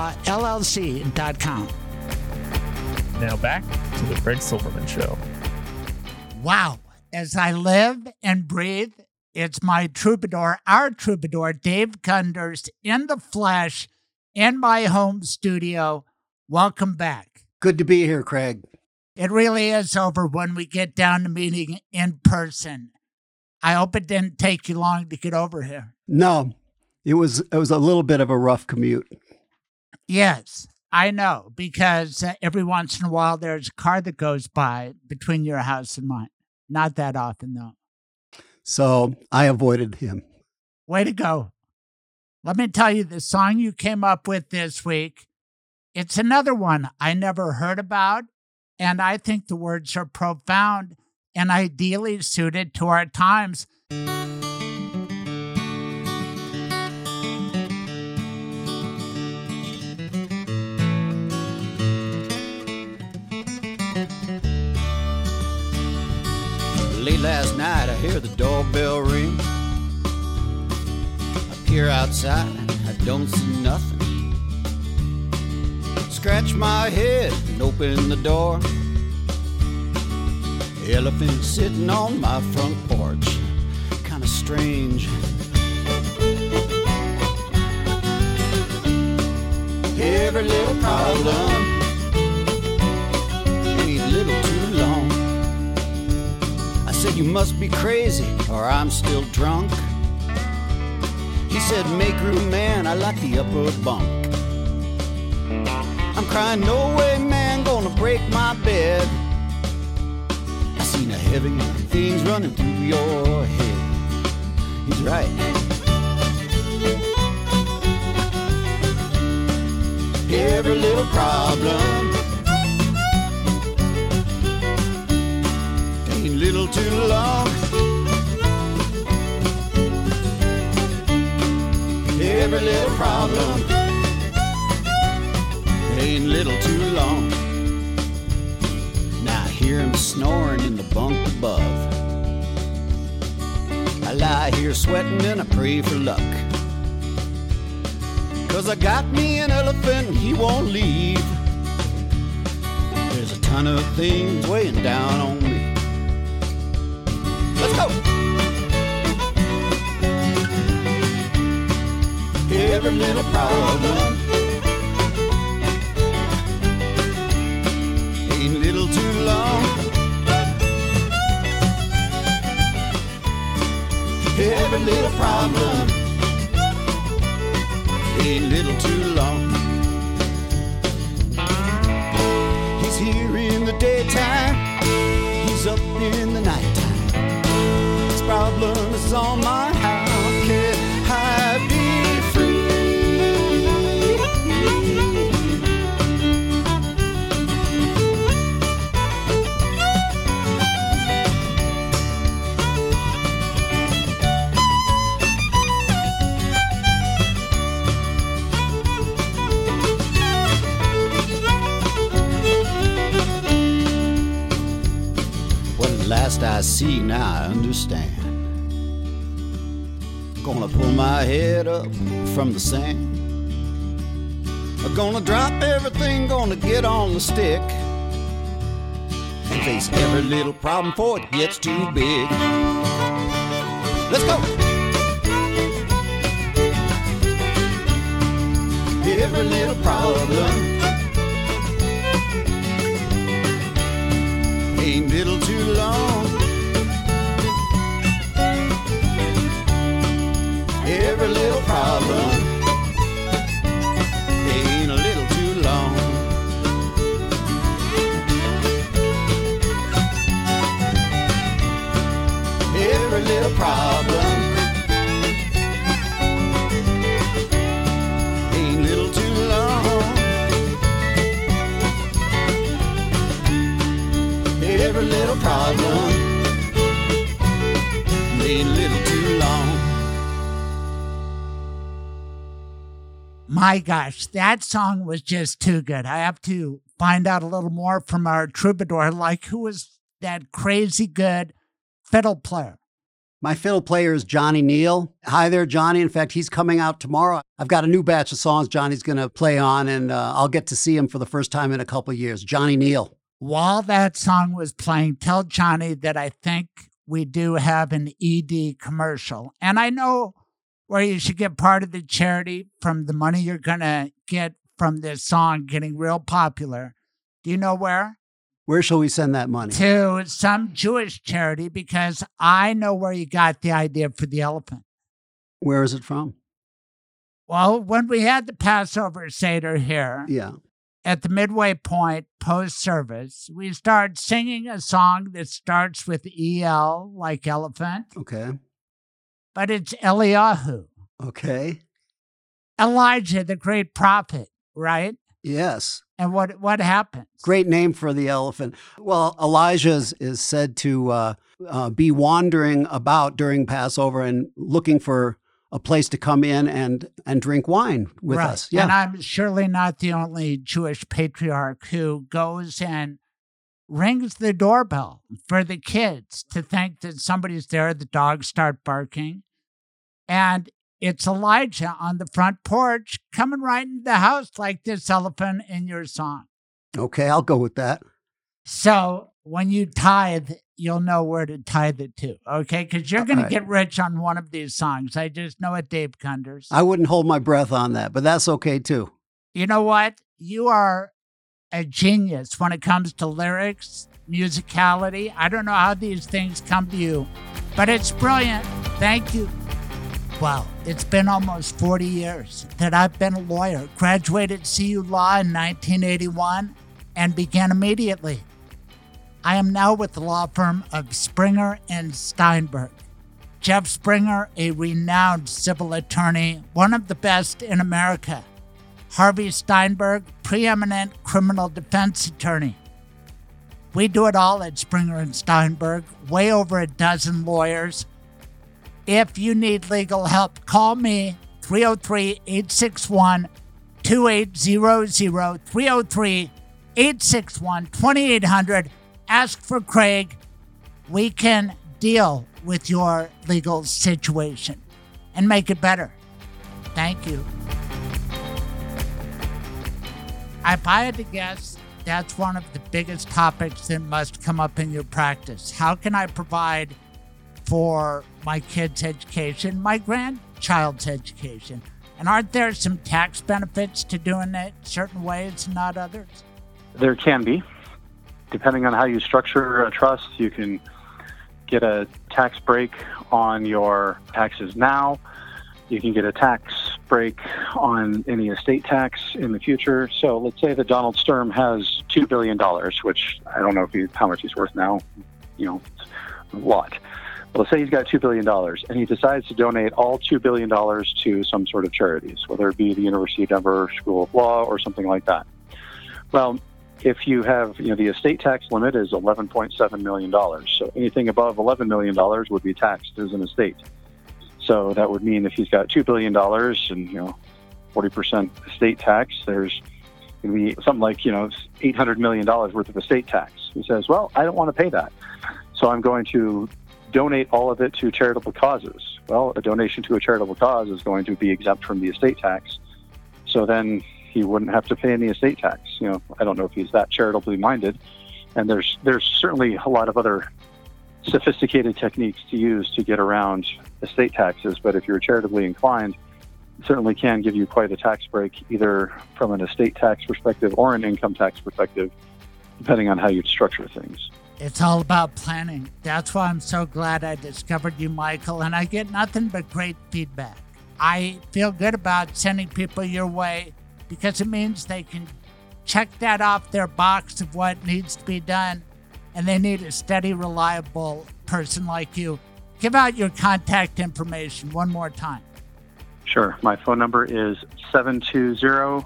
mblawllc.com. Now back to the Craig Silverman Show. Wow. As I live and breathe, it's my troubadour, our troubadour, Dave Gunders, in the flesh, in my home studio. Welcome back. Good to be here, Craig. It really is over when we get down to meeting in person. I hope it didn't take you long to get over here. No, it was it was a little bit of a rough commute. Yes, I know, because uh, every once in a while there's a car that goes by between your house and mine. Not that often, though. So I avoided him. Way to go. Let me tell you the song you came up with this week. It's another one I never heard about, and I think the words are profound and ideally suited to our times. Last night, I hear the doorbell ring. I peer outside, I don't see nothing. Scratch my head and open the door. Elephant sitting on my front porch, kinda strange. Every little problem said, You must be crazy, or I'm still drunk. He said, Make room, man, I like the upper bunk. I'm crying, No way, man, gonna break my bed. I seen a heavy things running through your head. He's right. Every little problem little too long. Every little problem ain't little too long. Now I hear him snoring in the bunk above. I lie here sweating and I pray for luck. Cause I got me an elephant, he won't leave. There's a ton of things weighing down on me. Let's go. Every little problem ain't little too long. Every little problem ain't little too long. He's here in the daytime, he's up in the nighttime. His problem is on my how can I be last I see, now I understand. Gonna pull my head up from the sand. are gonna drop everything, gonna get on the stick. And face every little problem before it gets too big. Let's go! Every little problem ain't little too long. Every little problem ain't a little too long. Every little problem ain't little too long. Every little problem My gosh, that song was just too good. I have to find out a little more from our troubadour, like who was that crazy good fiddle player. My fiddle player is Johnny Neal. Hi there, Johnny. In fact, he's coming out tomorrow. I've got a new batch of songs Johnny's going to play on, and uh, I'll get to see him for the first time in a couple years. Johnny Neal. While that song was playing, tell Johnny that I think we do have an ED commercial. And I know where you should get part of the charity from the money you're going to get from this song getting real popular. Do you know where? Where shall we send that money? To some Jewish charity because I know where you got the idea for the elephant. Where is it from? Well, when we had the Passover Seder here Yeah. at the midway point post service, we started singing a song that starts with EL, like elephant, Okay. But it's Eliyahu, Okay. Elijah, the great prophet, right? Yes. And what what happens? Great name for the elephant. Well, Elijah is, is said to uh, uh, be wandering about during Passover and looking for a place to come in and and drink wine with right. us. Yeah. And I'm surely not the only Jewish patriarch who goes and rings the doorbell for the kids to think that somebody's there. The dogs start barking. And it's Elijah on the front porch coming right into the house like this elephant in your song. okay, I'll go with that. So when you tithe, you'll know where to tithe it to, okay? Because you're going to get rich on one of these songs. I just know it, Dave Gunders. I wouldn't hold my breath on that, but that's okay too. you know what? You are a genius when it comes to lyrics, musicality. I don't know how these things come to you, but it's brilliant. Thank you. Well, it's been almost 40 years that I've been a lawyer. Graduated CU Law in 1981 and began immediately. I am now with the law firm of Springer and Steinberg. Jeff Springer, a renowned civil attorney, one of the best in America. Harvey Steinberg, preeminent criminal defense attorney. We do it all at Springer and Steinberg, way over a dozen lawyers. If you need legal help, call me 303 861 2800 303 861 2800. Ask for Craig. We can deal with your legal situation and make it better. Thank you. If I had to guess, that's one of the biggest topics that must come up in your practice. How can I provide for my kids' education, my grandchild's education? And aren't there some tax benefits to doing it certain ways and not others? There can be. Depending on how you structure a trust, you can get a tax break on your taxes now. You can get a tax break on any estate tax in the future. So let's say that Donald Sturm has $2 billion, which I don't know if he, how much he's worth now. You know, a lot. But let's say he's got $2 billion and he decides to donate all $2 billion to some sort of charities, whether it be the University of Denver School of Law or something like that. Well, if you have, you know, the estate tax limit is $11.7 million. So anything above $11 million would be taxed as an estate. So that would mean if he's got $2 billion and, you know, 40% estate tax, there's going to be something like, you know, $800 million worth of estate tax. He says, well, I don't want to pay that. So I'm going to donate all of it to charitable causes. Well, a donation to a charitable cause is going to be exempt from the estate tax. So then he wouldn't have to pay any estate tax. You know, I don't know if he's that charitably minded, and there's there's certainly a lot of other sophisticated techniques to use to get around estate taxes. But if you're charitably inclined, certainly can give you quite a tax break, either from an estate tax perspective or an income tax perspective, depending on how you structure things. It's all about planning. That's why I'm so glad I discovered you, Michael, and I get nothing but great feedback. I feel good about sending people your way because it means they can check that off their box of what needs to be done, and they need a steady, reliable person like you. Give out your contact information one more time. Sure. My phone number is 720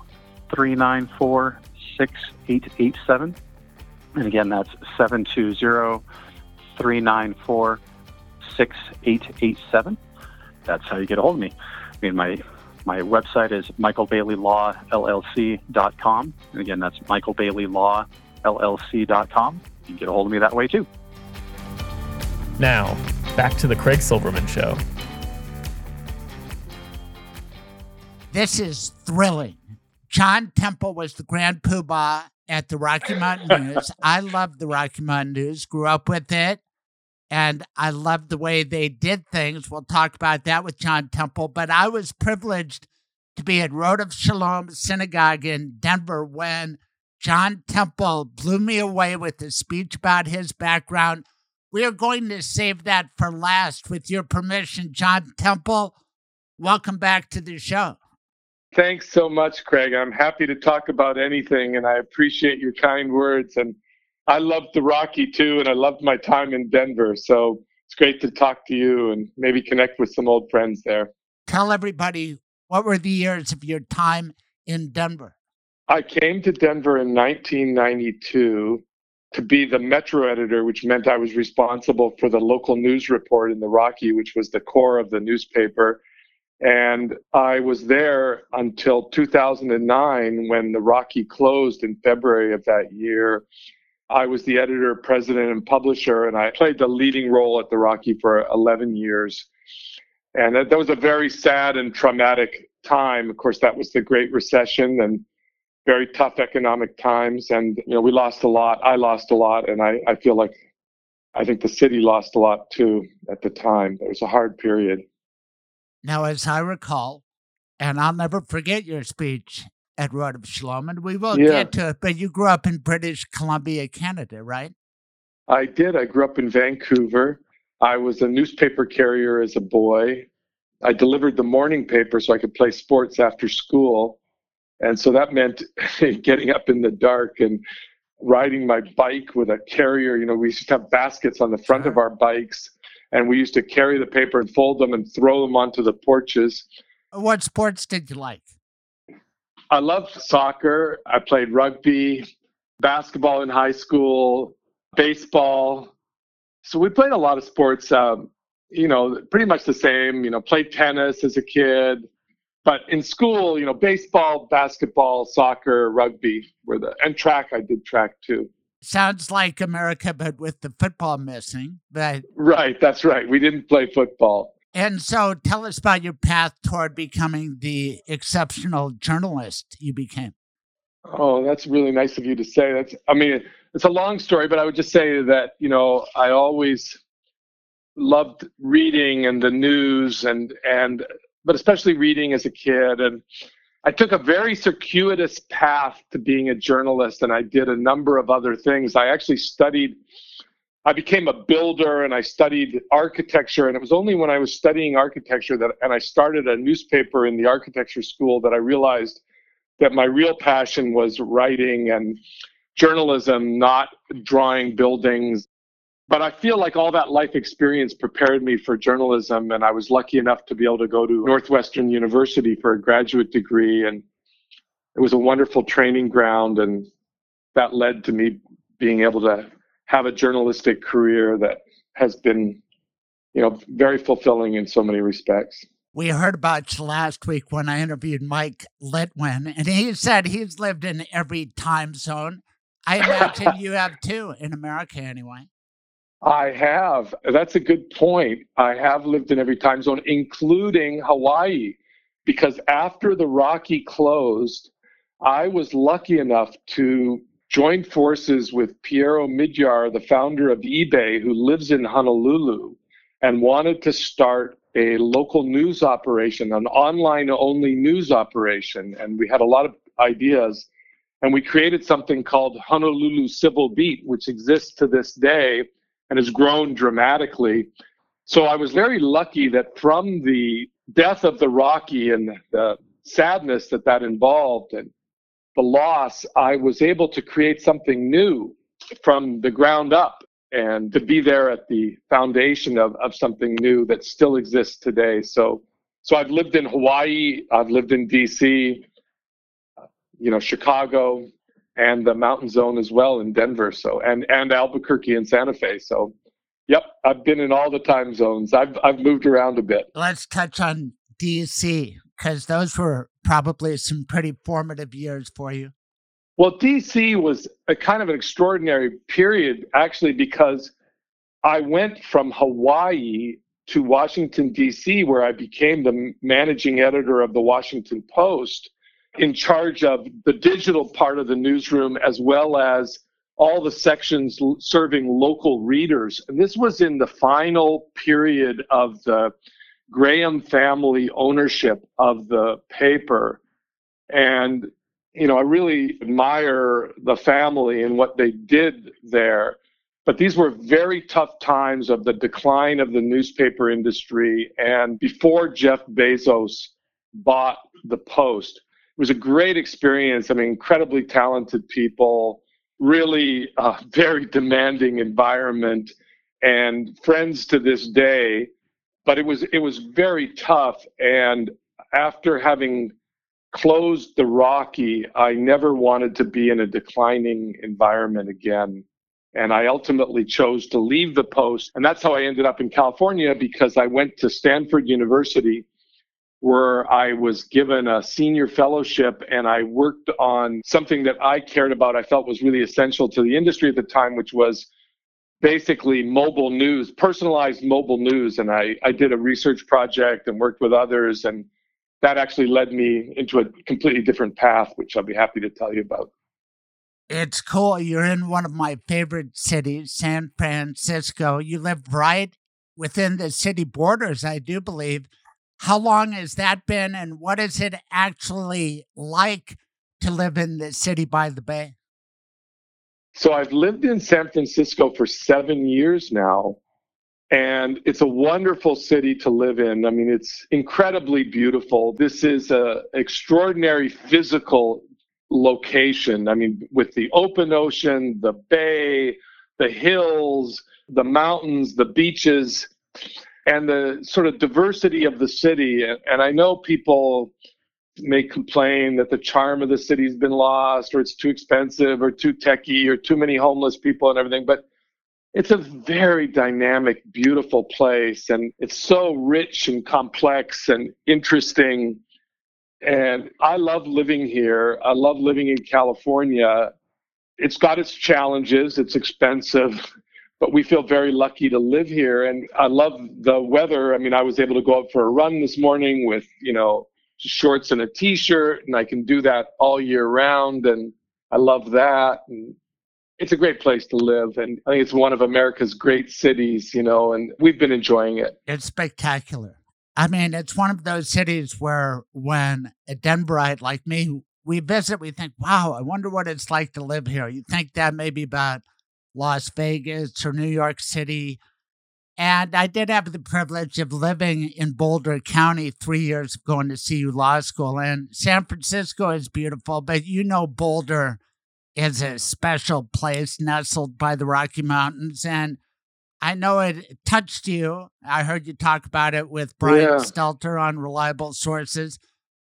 394 6887. And again, that's 720 394 6887. That's how you get a hold of me. I mean, my my website is michaelbaileyllc.com. And again, that's michaelbaileyllc.com. You can get a hold of me that way too. Now, back to the Craig Silverman Show. This is thrilling. John Temple was the grand poobah at the Rocky Mountain News. I love the Rocky Mountain News, grew up with it, and I love the way they did things. We'll talk about that with John Temple. But I was privileged to be at Rodef Shalom Synagogue in Denver when John Temple blew me away with a speech about his background. We are going to save that for last. With your permission, John Temple, welcome back to the show. Thanks so much, Craig. I'm happy to talk about anything, and I appreciate your kind words. And I loved the Rocky too, and I loved my time in Denver. So it's great to talk to you and maybe connect with some old friends there. Tell everybody what were the years of your time in Denver? I came to Denver in 1992 to be the metro editor, which meant I was responsible for the local news report in the Rocky, which was the core of the newspaper. And I was there until 2009 when the Rocky closed in February of that year. I was the editor, president, and publisher, and I played the leading role at the Rocky for 11 years. And that, that was a very sad and traumatic time. Of course, that was the Great Recession and very tough economic times. And, you know, we lost a lot. I lost a lot. And I, I feel like I think the city lost a lot too at the time. It was a hard period. Now, as I recall, and I'll never forget your speech at Rodef Shalom, and we will Yeah. get to it, but you grew up in British Columbia, Canada, right? I did. I grew up in Vancouver. I was a newspaper carrier as a boy. I delivered the morning paper so I could play sports after school. And so that meant getting up in the dark and riding my bike with a carrier. You know, we used to have baskets on the front of our bikes, and we used to carry the paper and fold them and throw them onto the porches. What sports did you like? I loved soccer. I played rugby, basketball in high school, baseball. So we played a lot of sports. Um, you know, pretty much the same. You know, played tennis as a kid, but in school, you know, baseball, basketball, soccer, rugby were the and track. I did track too. Sounds like America, but with the football missing. But Right, that's right. We didn't play football. and so, tell us about your path toward becoming the exceptional journalist you became. Oh, that's really nice of you to say. That's, I mean, it's a long story, but I would just say that, you know, I always loved reading and the news and, and, but especially reading as a kid. And I took a very circuitous path to being a journalist and I did a number of other things. I actually studied, I became a builder and I studied architecture. And it was only when I was studying architecture that, and I started a newspaper in the architecture school that I realized that my real passion was writing and journalism, not drawing buildings. But I feel like all that life experience prepared me for journalism, and I was lucky enough to be able to go to Northwestern University for a graduate degree, and it was a wonderful training ground, and that led to me being able to have a journalistic career that has been, you know, very fulfilling in so many respects. We heard about you last week when I interviewed Mike Littwin, and he said he's lived in every time zone. I imagine you have too, in America anyway. I have. That's a good point. I have lived in every time zone, including Hawaii, because after the Rocky closed, I was lucky enough to join forces with Pierre Omidyar, the founder of eBay, who lives in Honolulu and wanted to start a local news operation, an online only news operation. And we had a lot of ideas. And we created something called Honolulu Civil Beat, which exists to this day and has grown dramatically. So I was very lucky that from the death of the Rocky and the sadness that that involved and the loss, I was able to create something new from the ground up and to be there at the foundation of, of something new that still exists today. So, so I've lived in Hawaii, I've lived in DC, uh, you know, Chicago, and the mountain zone as well in Denver. So, and and Albuquerque and Santa Fe. So, yep, I've been in all the time zones. I've I've moved around a bit. Let's touch on DC because those were probably some pretty formative years for you. Well, DC was a kind of an extraordinary period, actually, because I went from Hawaii to Washington, D.C., where I became the managing editor of the Washington Post, in charge of the digital part of the newsroom as well as all the sections serving local readers. And this was in the final period of the Graham family ownership of the paper. And, you know, I really admire the family and what they did there. But these were very tough times of the decline of the newspaper industry. And before Jeff Bezos bought the Post, was a great experience. I mean, incredibly talented people, really very demanding environment, and friends to this day but it was it was very tough. And after having closed the Rocky, I never wanted to be in a declining environment again. And I ultimately chose to leave the post. And that's how I ended up in California because I went to Stanford University where I was given a senior fellowship and I worked on something that I cared about, I felt was really essential to the industry at the time, which was basically mobile news, personalized mobile news. And I, I did a research project and worked with others. And that actually led me into a completely different path, which I'll be happy to tell you about. It's cool. You're in one of my favorite cities, San Francisco. You live right within the city borders, I do believe. How long has that been, and what is it actually like to live in the city by the bay? So I've lived in San Francisco for seven years now, and it's a wonderful city to live in. I mean, it's incredibly beautiful. This is an extraordinary physical location. I mean, with the open ocean, the bay, the hills, the mountains, the beaches, and the sort of diversity of the city. And I know people may complain that the charm of the city's been lost or it's too expensive or too techy or too many homeless people and everything but it's a very dynamic beautiful place and it's so rich and complex and interesting. And i love living here. I love living in california. It's got its challenges. It's expensive but we feel very lucky to live here and i love the weather i mean i was able to go out for a run this morning with you know shorts and a t-shirt and I can do that all year round and I love that and it's a great place to live and I think it's one of America's great cities, you know, and we've been enjoying it. It's spectacular. I mean, it's one of those cities where when a Denverite like me, we visit, we think, wow, I wonder what it's like to live here. You think that maybe about Las Vegas or New York City and I did have the privilege of living in Boulder County three years going to CU Law School. And San Francisco is beautiful, but you know, Boulder is a special place nestled by the Rocky Mountains. And I know it touched you. I heard you talk about it with oh, Brian yeah. Stelter on Reliable Sources.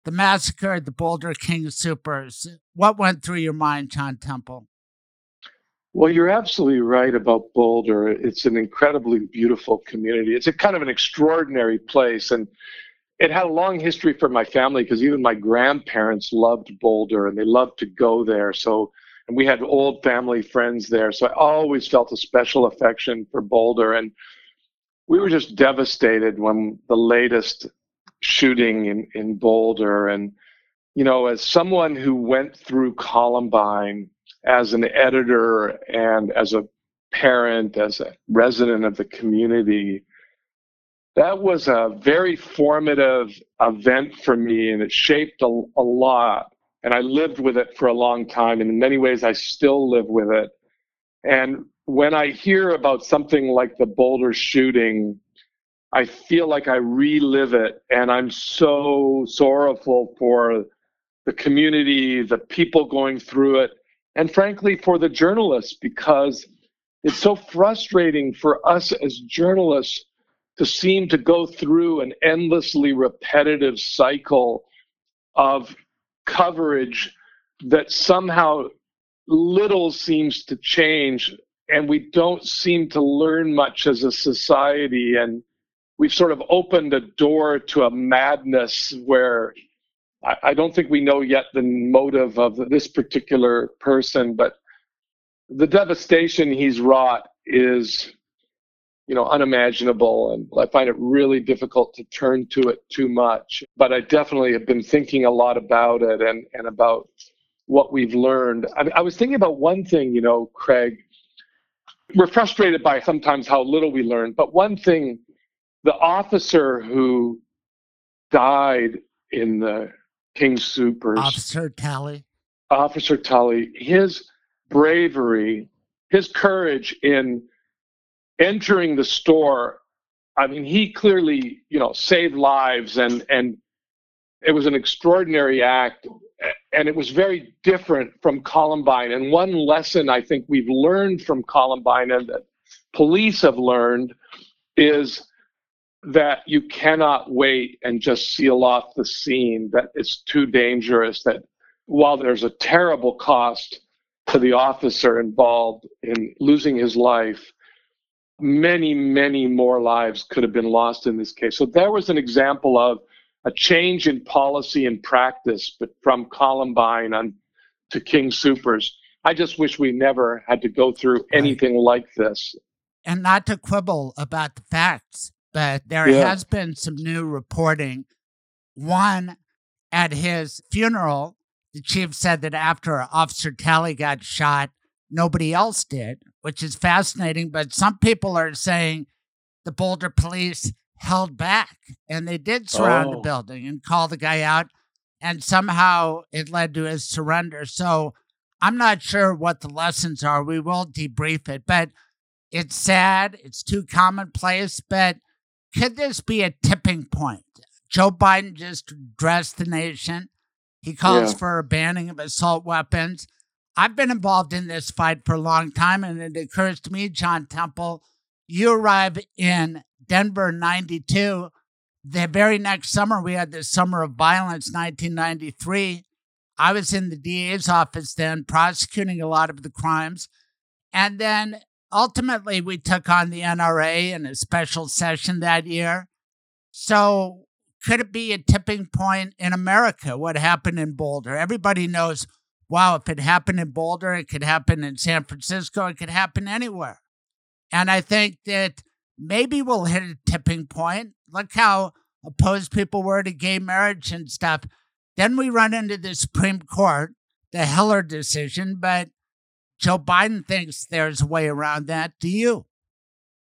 The massacre at the Boulder King Soopers. What went through your mind, John Temple? Well, you're absolutely right about Boulder. It's an incredibly beautiful community. It's a kind of an extraordinary place. And it had a long history for my family because even my grandparents loved Boulder and they loved to go there. So, and we had old family friends there. So I always felt a special affection for Boulder. And we were just devastated when the latest shooting in, in Boulder and you know, as someone who went through Columbine as an editor and as a parent, as a resident of the community, that was a very formative event for me and it shaped a, a lot. And I lived with it for a long time. And in many ways, I still live with it. And when I hear about something like the Boulder shooting, I feel like I relive it. And I'm so sorrowful for the community, the people going through it, and frankly, for the journalists, because it's so frustrating for us as journalists to seem to go through an endlessly repetitive cycle of coverage that somehow little seems to change and we don't seem to learn much as a society and we've sort of opened a door to a madness where I, don't think we know yet the motive of this particular person but the devastation he's wrought is you know unimaginable and i find it really difficult to turn to it too much. But i definitely have been thinking a lot about it and and about what we've learned. I, I was thinking about one thing you know craig. We're frustrated by sometimes how little we learn but one thing the officer who died in the King Soopers. Officer Talley. officer Talley his bravery his courage in entering the store i mean he clearly you know saved lives and and it was an extraordinary act and it was very different from columbine and one lesson i think we've learned from columbine and that police have learned is that you cannot wait and just seal off the scene that it's too dangerous that while there's a terrible cost to the officer involved in losing his life many, many more lives could have been lost in this case. So there was an example of a change in policy and practice, but from Columbine on to King Soopers. I just wish we never had to go through anything like this. And not to quibble about the facts, but there Yeah. has been some new reporting. One, at his funeral, the chief said that after Officer Talley got shot, nobody else did, which is fascinating. But some people are saying the Boulder police held back and they did surround the Oh. building and call the guy out. And somehow it led to his surrender. So I'm not sure what the lessons are. We will debrief it, but it's sad. It's too commonplace. But could this be a tipping point? Joe Biden just addressed the nation. He calls Yeah. for a banning of assault weapons. I've been involved in this fight for a long time, and it occurs to me, John Temple, you arrive in Denver 92. The very next summer, we had the Summer of Violence, 1993. I was in the DA's office then, prosecuting a lot of the crimes. And then ultimately, we took on the NRA in a special session that year. So, could it be a tipping point in America? What happened in Boulder? Everybody knows, wow, if it happened in Boulder, it could happen in San Francisco, it could happen anywhere. And I think that maybe we'll hit a tipping point. Look how opposed people were to gay marriage and stuff. Then we run into the Supreme Court, the Heller decision, but Joe Biden thinks there's a way around that. Do you?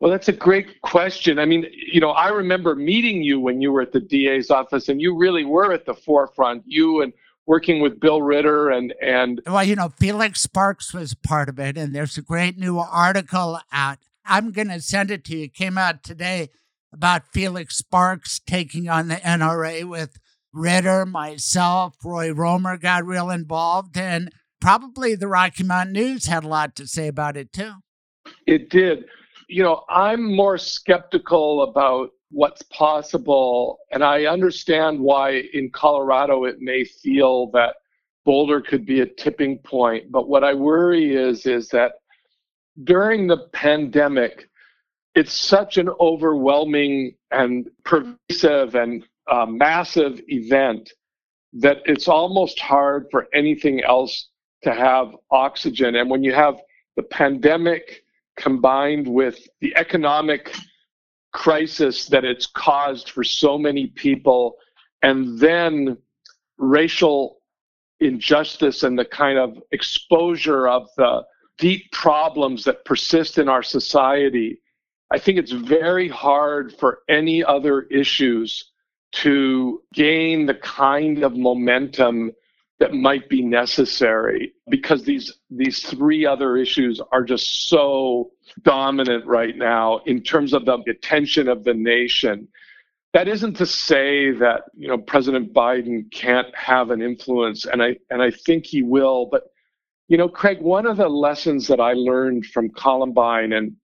Well, that's a great question. I mean, you know, I remember meeting you when you were at the DA's office, and you really were at the forefront. You and working with Bill Ritter and and Well, you know, Felix Sparks was part of it, and there's a great new article out. I'm going to send it to you. It came out today about Felix Sparks taking on the NRA with Ritter, myself, Roy Romer got real involved, and probably the Rocky Mountain News had a lot to say about it too. It did. You know, I'm more skeptical about what's possible, and I understand why in Colorado it may feel that Boulder could be a tipping point. But what I worry is is that during the pandemic, it's such an overwhelming and pervasive and uh, massive event that it's almost hard for anything else to have oxygen. And when you have the pandemic combined with the economic crisis that it's caused for so many people, and then racial injustice and the kind of exposure of the deep problems that persist in our society, I think it's very hard for any other issues to gain the kind of momentum that might be necessary because these these three other issues are just so dominant right now in terms of the attention of the nation. That isn't to say that you know president biden can't have an influence and i and i think he will but you know craig one of the lessons that i learned from columbine and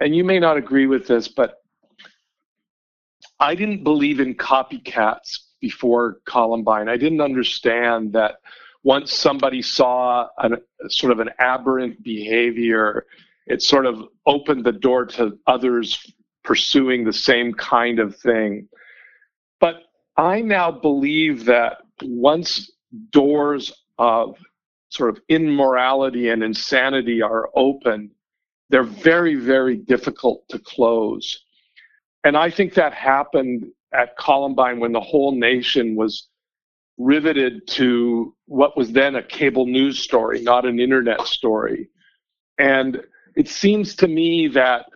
and you may not agree with this but i didn't believe in copycats before Columbine. I didn't understand that once somebody saw an, sort of an aberrant behavior, it sort of opened the door to others pursuing the same kind of thing. But I now believe that once doors of sort of immorality and insanity are open, they're very, very difficult to close. And I think that happened at Columbine when the whole nation was riveted to what was then a cable news story, not an internet story. And it seems to me that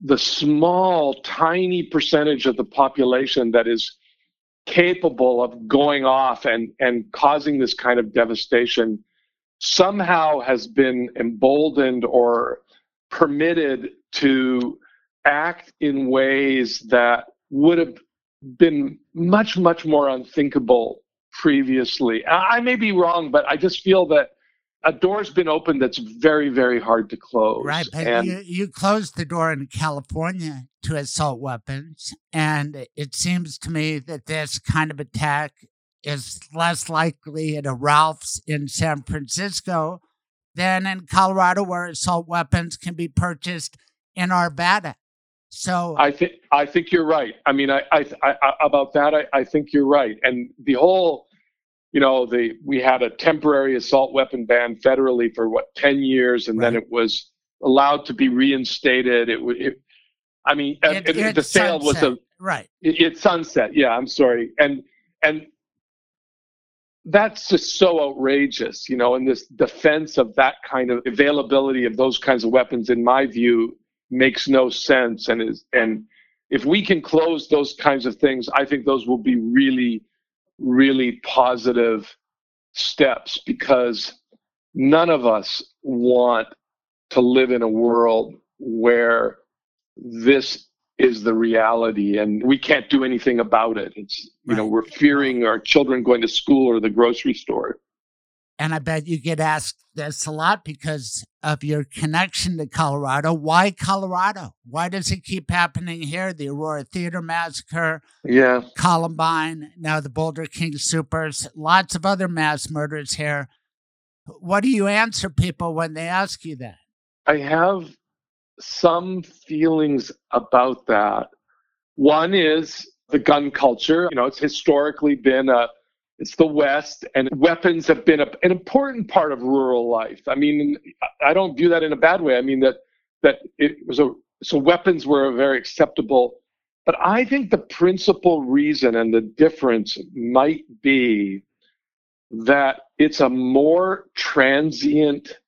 the small, tiny percentage of the population that is capable of going off and, and causing this kind of devastation somehow has been emboldened or permitted to act in ways that would have been much, much more unthinkable previously. I may be wrong, but I just feel that a door's been opened that's very, very hard to close. Right, but and you, you closed the door in California to assault weapons, and it seems to me that this kind of attack is less likely at a Ralph's in San Francisco than in Colorado, where assault weapons can be purchased in Arvada. So I think I think you're right. I mean, I, I, I about that, I, I think you're right. And the whole, you know, the we had a temporary assault weapon ban federally for what ten years, and right. then it was allowed to be reinstated. It would. It, I mean, it, it, it, the sale sunset. was a right. It, it sunset. Yeah, I'm sorry. And and that's just so outrageous, you know, and this defense of that kind of availability of those kinds of weapons, in my view, makes no sense. And is and if we can close those kinds of things i think those will be really really positive steps because none of us want to live in a world where this is the reality and we can't do anything about it. It's you know we're fearing our children going to school or the grocery store and I bet you get asked this a lot because of your connection to Colorado. Why Colorado? Why does it keep happening here? The Aurora Theater Massacre, yeah, Columbine, now the Boulder King Soopers, lots of other mass murders here. What do you answer people when they ask you that? I have some feelings about that. One is the gun culture. You know, it's historically been a it's the West, and weapons have been a, an important part of rural life. I mean, I don't view that in a bad way. I mean that that it was a so weapons were very acceptable, but I think the principal reason and the difference might be that it's a more transient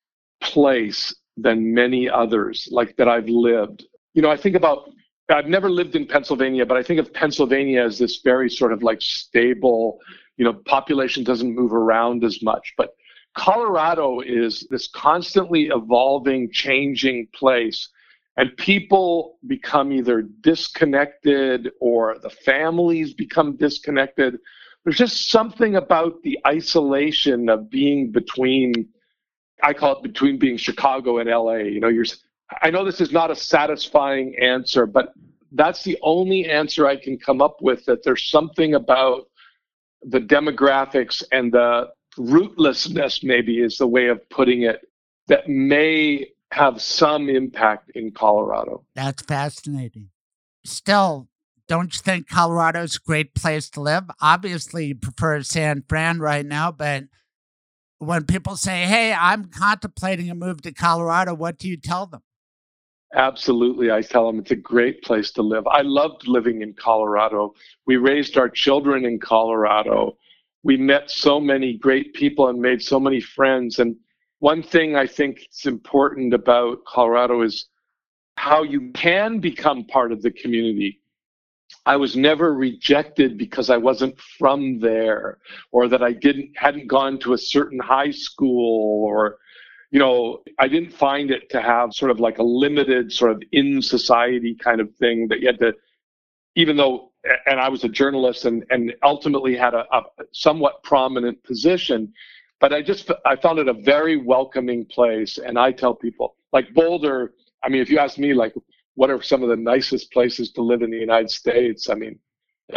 place than many others, like that I've lived. You know, I think about I've never lived in Pennsylvania, but I think of Pennsylvania as this very sort of like stable you know, population doesn't move around as much. But Colorado is this constantly evolving, changing place. And people become either disconnected or the families become disconnected. There's just something about the isolation of being between, I call it between being Chicago and LA. You know, you're, I know this is not a satisfying answer, but that's the only answer I can come up with that there's something about the demographics and the rootlessness, maybe is the way of putting it, that may have some impact in Colorado. That's fascinating. Still, don't you think Colorado's a great place to live? Obviously, you prefer San Fran right now, but when people say, hey, I'm contemplating a move to Colorado, what do you tell them? Absolutely. I tell them it's a great place to live. I loved living in Colorado. We raised our children in Colorado. we met so many great people and made so many friends. And one thing I think is important about Colorado is how you can become part of the community. I was never rejected because I wasn't from there or that I didn't hadn't gone to a certain high school or you know, I didn't find it to have sort of like a limited sort of in society kind of thing that you had to even though and I was a journalist and and ultimately had a, a somewhat prominent position, but I just I found it a very welcoming place and I tell people like Boulder I mean, if you ask me, like, what are some of the nicest places to live in the United States? I mean,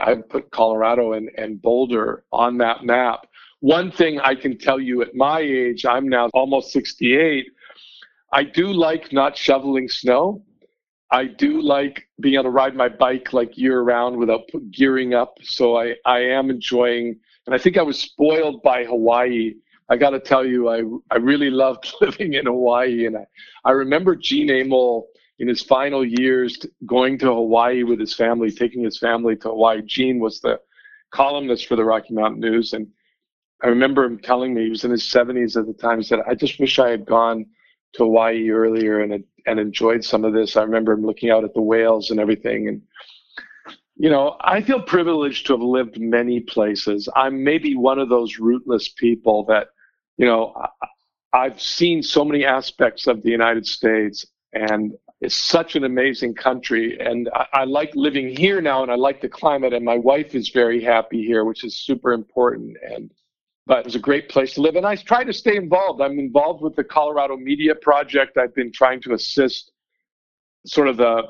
I put Colorado and, and Boulder on that map. One thing I can tell you at my age, I'm now almost 68, I do like not shoveling snow. I do like being able to ride my bike like year round without gearing up. So I, I am enjoying, and I think I was spoiled by Hawaii I got to tell you, I I really loved living in Hawaii, and I I remember Gene Amole in his final years going to Hawaii with his family, taking his family to Hawaii. Gene was the columnist for the Rocky Mountain News, and I remember him telling me he was in his 70s at the time. He said, "I just wish I had gone to Hawaii earlier and and enjoyed some of this." I remember him looking out at the whales and everything, and you know, I feel privileged to have lived many places. I'm maybe one of those rootless people that you know, I've seen so many aspects of the United States, and it's such an amazing country. And I, I, like living here now, and I like the climate. And my wife is very happy here, which is super important. And but it's a great place to live. And I try to stay involved. I'm involved with the Colorado Media Project. I've been trying to assist sort of the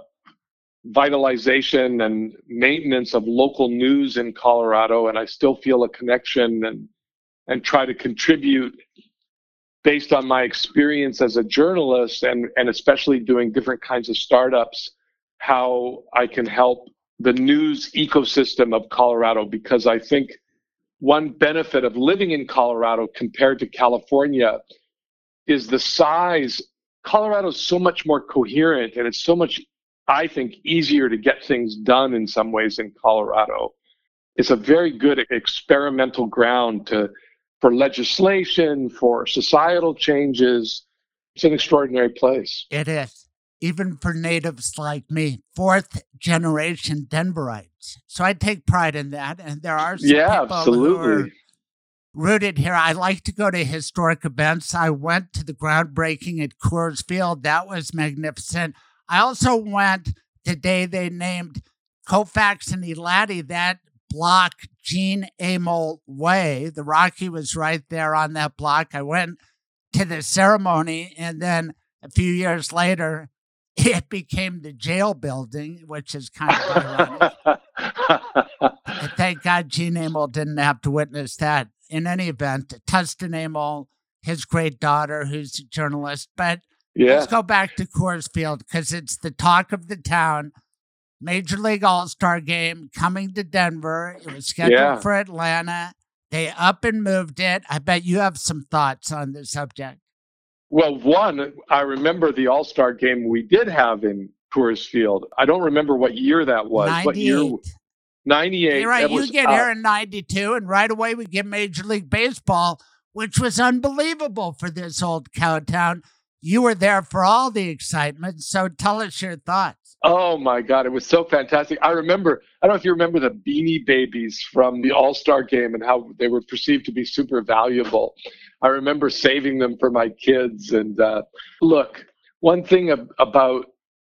vitalization and maintenance of local news in Colorado, and I still feel a connection and and try to contribute based on my experience as a journalist and, and especially doing different kinds of startups, how I can help the news ecosystem of Colorado because I think one benefit of living in Colorado compared to California is the size. Colorado is so much more coherent and it's so much, I think, easier to get things done in some ways in Colorado. It's a very good experimental ground to for legislation, for societal changes. It's an extraordinary place. It is. Even for natives like me, fourth generation Denverites. So I take pride in that. And there are some yeah, people absolutely. who are rooted here. I like to go to historic events. I went to the groundbreaking at Coors Field. That was magnificent. I also went the day they named Colfax and Elati. That block Gene Amole Way. The Rocky was right there on that block. I went to the ceremony, and then a few years later, it became the jail building, which is kind of ironic. thank God Gene Amole didn't have to witness that. In any event, Tustin Amole, his great daughter, who's a journalist. But yeah. let's go back to Coors Field because it's the talk of the town. Major League All Star game coming to Denver. It was scheduled Yeah. for Atlanta. They up and moved it. I bet you have some thoughts on the subject. Well, one, I remember the All Star game we did have in Coors Field. I don't remember what year that was. What year? 98. 98. You're right. You was, get uh, here in 92, and right away we get Major League Baseball, which was unbelievable for this old cow town. You were there for all the excitement. So tell us your thoughts. Oh my God, it was so fantastic. I remember, I don't know if you remember the Beanie Babies from the All Star game and how they were perceived to be super valuable. I remember saving them for my kids. And uh, look, one thing ab- about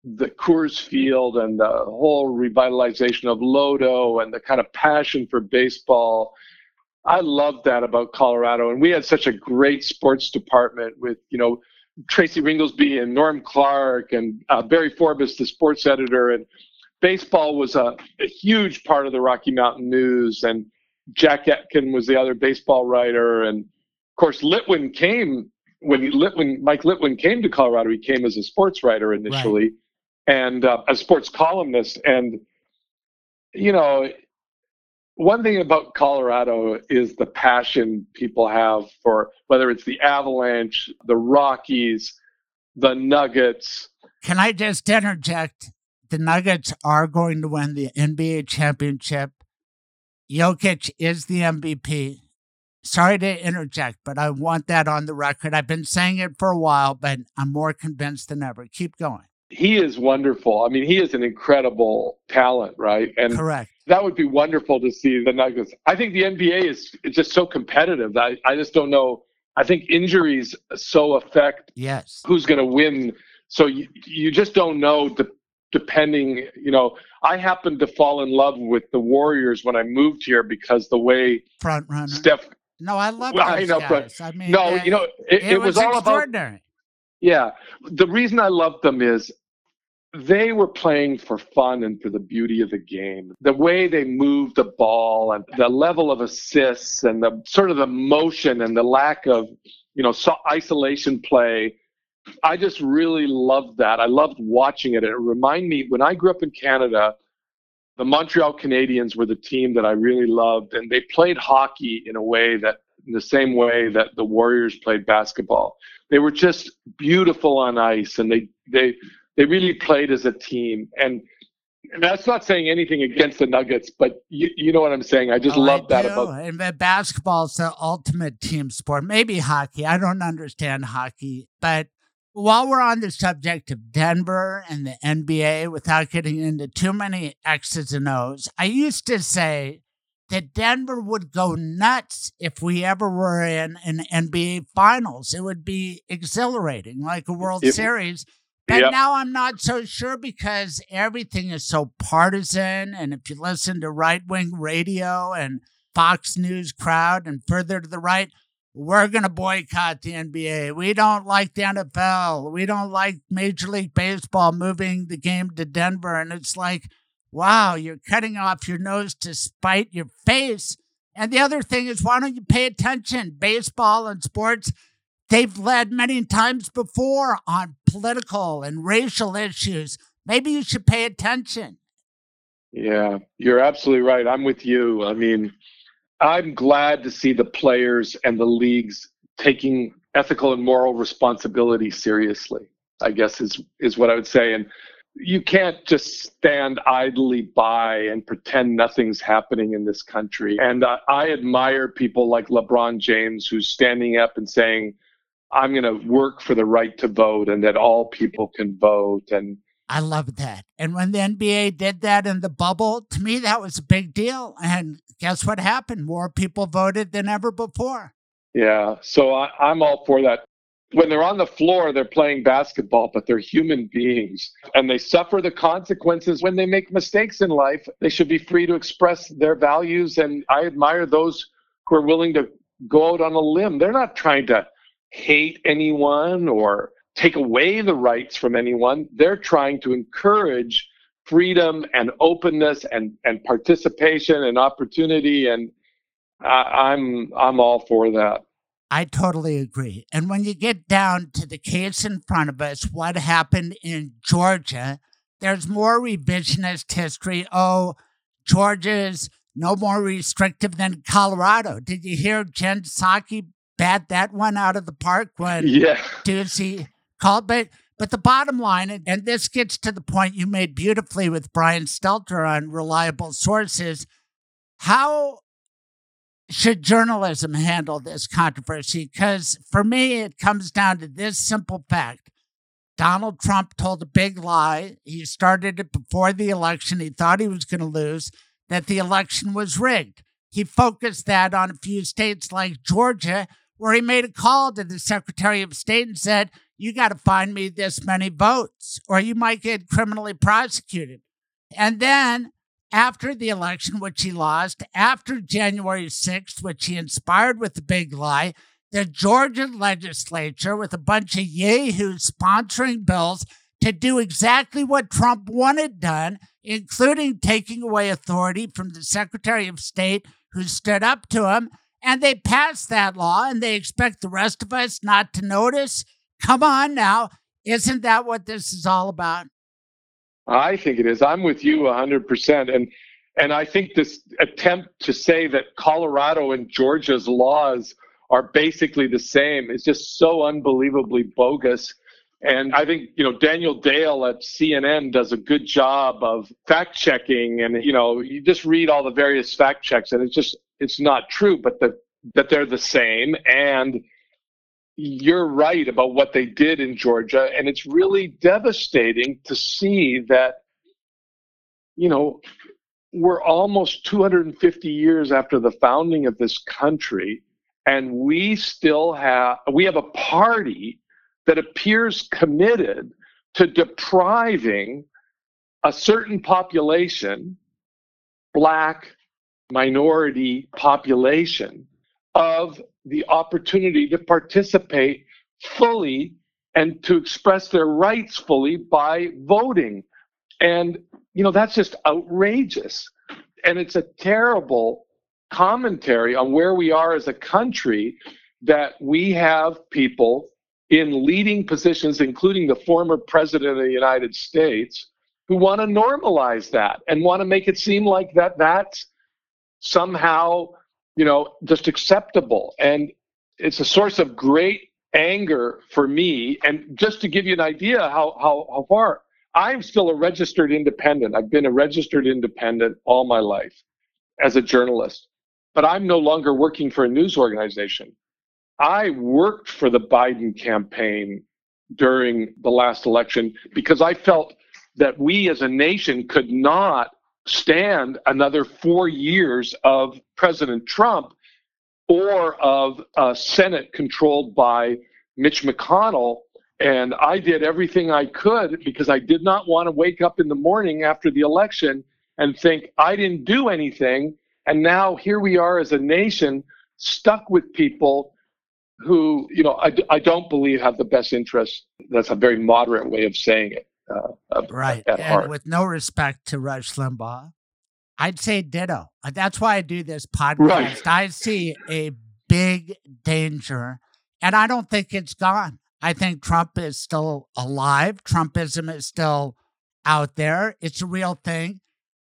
the Coors Field and the whole revitalization of Lodo and the kind of passion for baseball, I love that about Colorado. And we had such a great sports department with, you know, Tracy Ringolsby and Norm Clarke and uh, Barry Forbis, the sports editor, and baseball was a, a, huge part of the Rocky Mountain News. And Jack Etkin was the other baseball writer, and course Littwin came when Littwin, Mike Littwin came to Colorado. He came as a sports writer initially, right. and uh, a sports columnist. And you know, one thing about Colorado is the passion people have for whether it's the Avalanche, the Rockies, the Nuggets. Can I just interject? The Nuggets are going to win the NBA championship. Jokic is the MVP. Sorry to interject, but I want that on the record. I've been saying it for a while, but I'm more convinced than ever. Keep going. He is wonderful. I mean, he is an incredible talent, right? And Correct. that would be wonderful to see the Nuggets. I think the NBA is just so competitive. I, I just don't know. I think injuries so affect yes. who's going to win. So you, you just don't know the, depending, you know, I happened to fall in love with the Warriors when I moved here because the way front runner Steph. No, I love well, those I know, guys. but I mean, no, you know, it, it, it was, all about extraordinary. yeah. The reason I loved them is they were playing for fun and for the beauty of the game. The way they moved the ball and the level of assists and the sort of the motion and the lack of, you know, so isolation play. I just really loved that. I loved watching it. It reminded me when I grew up in Canada, the Montreal Canadiens were the team that I really loved, and they played hockey in a way that, in the same way that the Warriors played basketball. They were just beautiful on ice, and they they they really played as a team. And, and that's not saying anything against the Nuggets, but you, you know what I'm saying. I just Oh, love I that do. about. And the basketball's the ultimate team sport. Maybe hockey. I don't understand hockey, but while we're on the subject of Denver and the NBA, without getting into too many X's and O's, I used to say that Denver would go nuts if we ever were in an NBA Finals. It would be exhilarating, like a World It- Series. But Yep. now I'm not so sure because everything is so partisan. And if you listen to right wing radio and Fox News crowd and further to the right, we're going to boycott the NBA. We don't like the NFL. We don't like Major League Baseball moving the game to Denver. And it's like, wow, you're cutting off your nose to spite your face. And the other thing is, why don't you pay attention? Baseball and sports, they've led many times before on political and racial issues. Maybe you should pay attention. Yeah, you're absolutely right. I'm with you. I mean, I'm glad to see the players and the leagues taking ethical and moral responsibility seriously. I guess is is what I would say. And you can't just stand idly by and pretend nothing's happening in this country. And uh, I admire people like LeBron James who's standing up and saying, "I'm going to work for the right to vote and that all people can vote." And I love that. And when the NBA did that in the bubble, to me, that was a big deal. And guess what happened? More people voted than ever before. Yeah, so I, I'm all for that. When they're on the floor, they're playing basketball, but they're human beings and they suffer the consequences when they make mistakes in life. They should be free to express their values. And I admire those who are willing to go out on a limb. They're not trying to hate anyone or take away the rights from anyone. They're trying to encourage freedom and openness and, and participation and opportunity. And I, I'm I'm all for that. I totally agree. And when you get down to the case in front of us, what happened in Georgia, there's more revisionist history. Oh, Georgia's no more restrictive than Colorado. Did you hear Jen Psaki bat that one out of the park when Yeah. Ducey But but the bottom line, and this gets to the point you made beautifully with Brian Stelter on reliable sources, how should journalism handle this controversy? Because for me, it comes down to this simple fact. Donald Trump told a big lie. He started it before the election. He thought he was going to lose, that the election was rigged. He focused that on a few states like Georgia, where he made a call to the Secretary of State and said, You got to find me this many votes, or you might get criminally prosecuted. And then after the election, which he lost, after January 6th, which he inspired with the big lie, the Georgia legislature, with a bunch of yahoos sponsoring bills to do exactly what Trump wanted done, including taking away authority from the Secretary of State who stood up to him. And they passed that law, and they expect the rest of us not to notice. Come on now. Isn't that what this is all about? I think it is. I'm with you 100%. And and I think this attempt to say that Colorado and Georgia's laws are basically the same is just so unbelievably bogus. And I think, you know, Daniel Dale at CNN does a good job of fact checking. And, you know, you just read all the various fact checks and it's just, it's not true. But the, that they're the same and you're right about what they did in Georgia and it's really devastating to see that you know we're almost 250 years after the founding of this country and we still have we have a party that appears committed to depriving a certain population black minority population of the opportunity to participate fully and to express their rights fully by voting. And you know that's just outrageous. And it's a terrible commentary on where we are as a country that we have people in leading positions, including the former president of the United States, who want to normalize that and want to make it seem like that that's somehow, you know, just acceptable. And it's a source of great anger for me. And just to give you an idea how how, how far I'm still a registered independent. I've been a registered independent all my life as a journalist but I'm no longer working for a news organization. I worked for the Biden campaign during the last election because I felt that we as a nation could not stand another four years of President Trump or of a Senate controlled by Mitch McConnell. And I did everything I could because I did not want to wake up in the morning after the election and think I didn't do anything and now here we are as a nation stuck with people who, you know, I, I don't believe have the best interests. That's a very moderate way of saying it. Uh, right. and heart. with no respect to Rush Limbaugh, I'd say ditto. Uh, That's why I do this podcast. Right. I see a big danger, and I don't think it's gone. I think Trump is still alive. Trumpism is still out there. It's a real thing.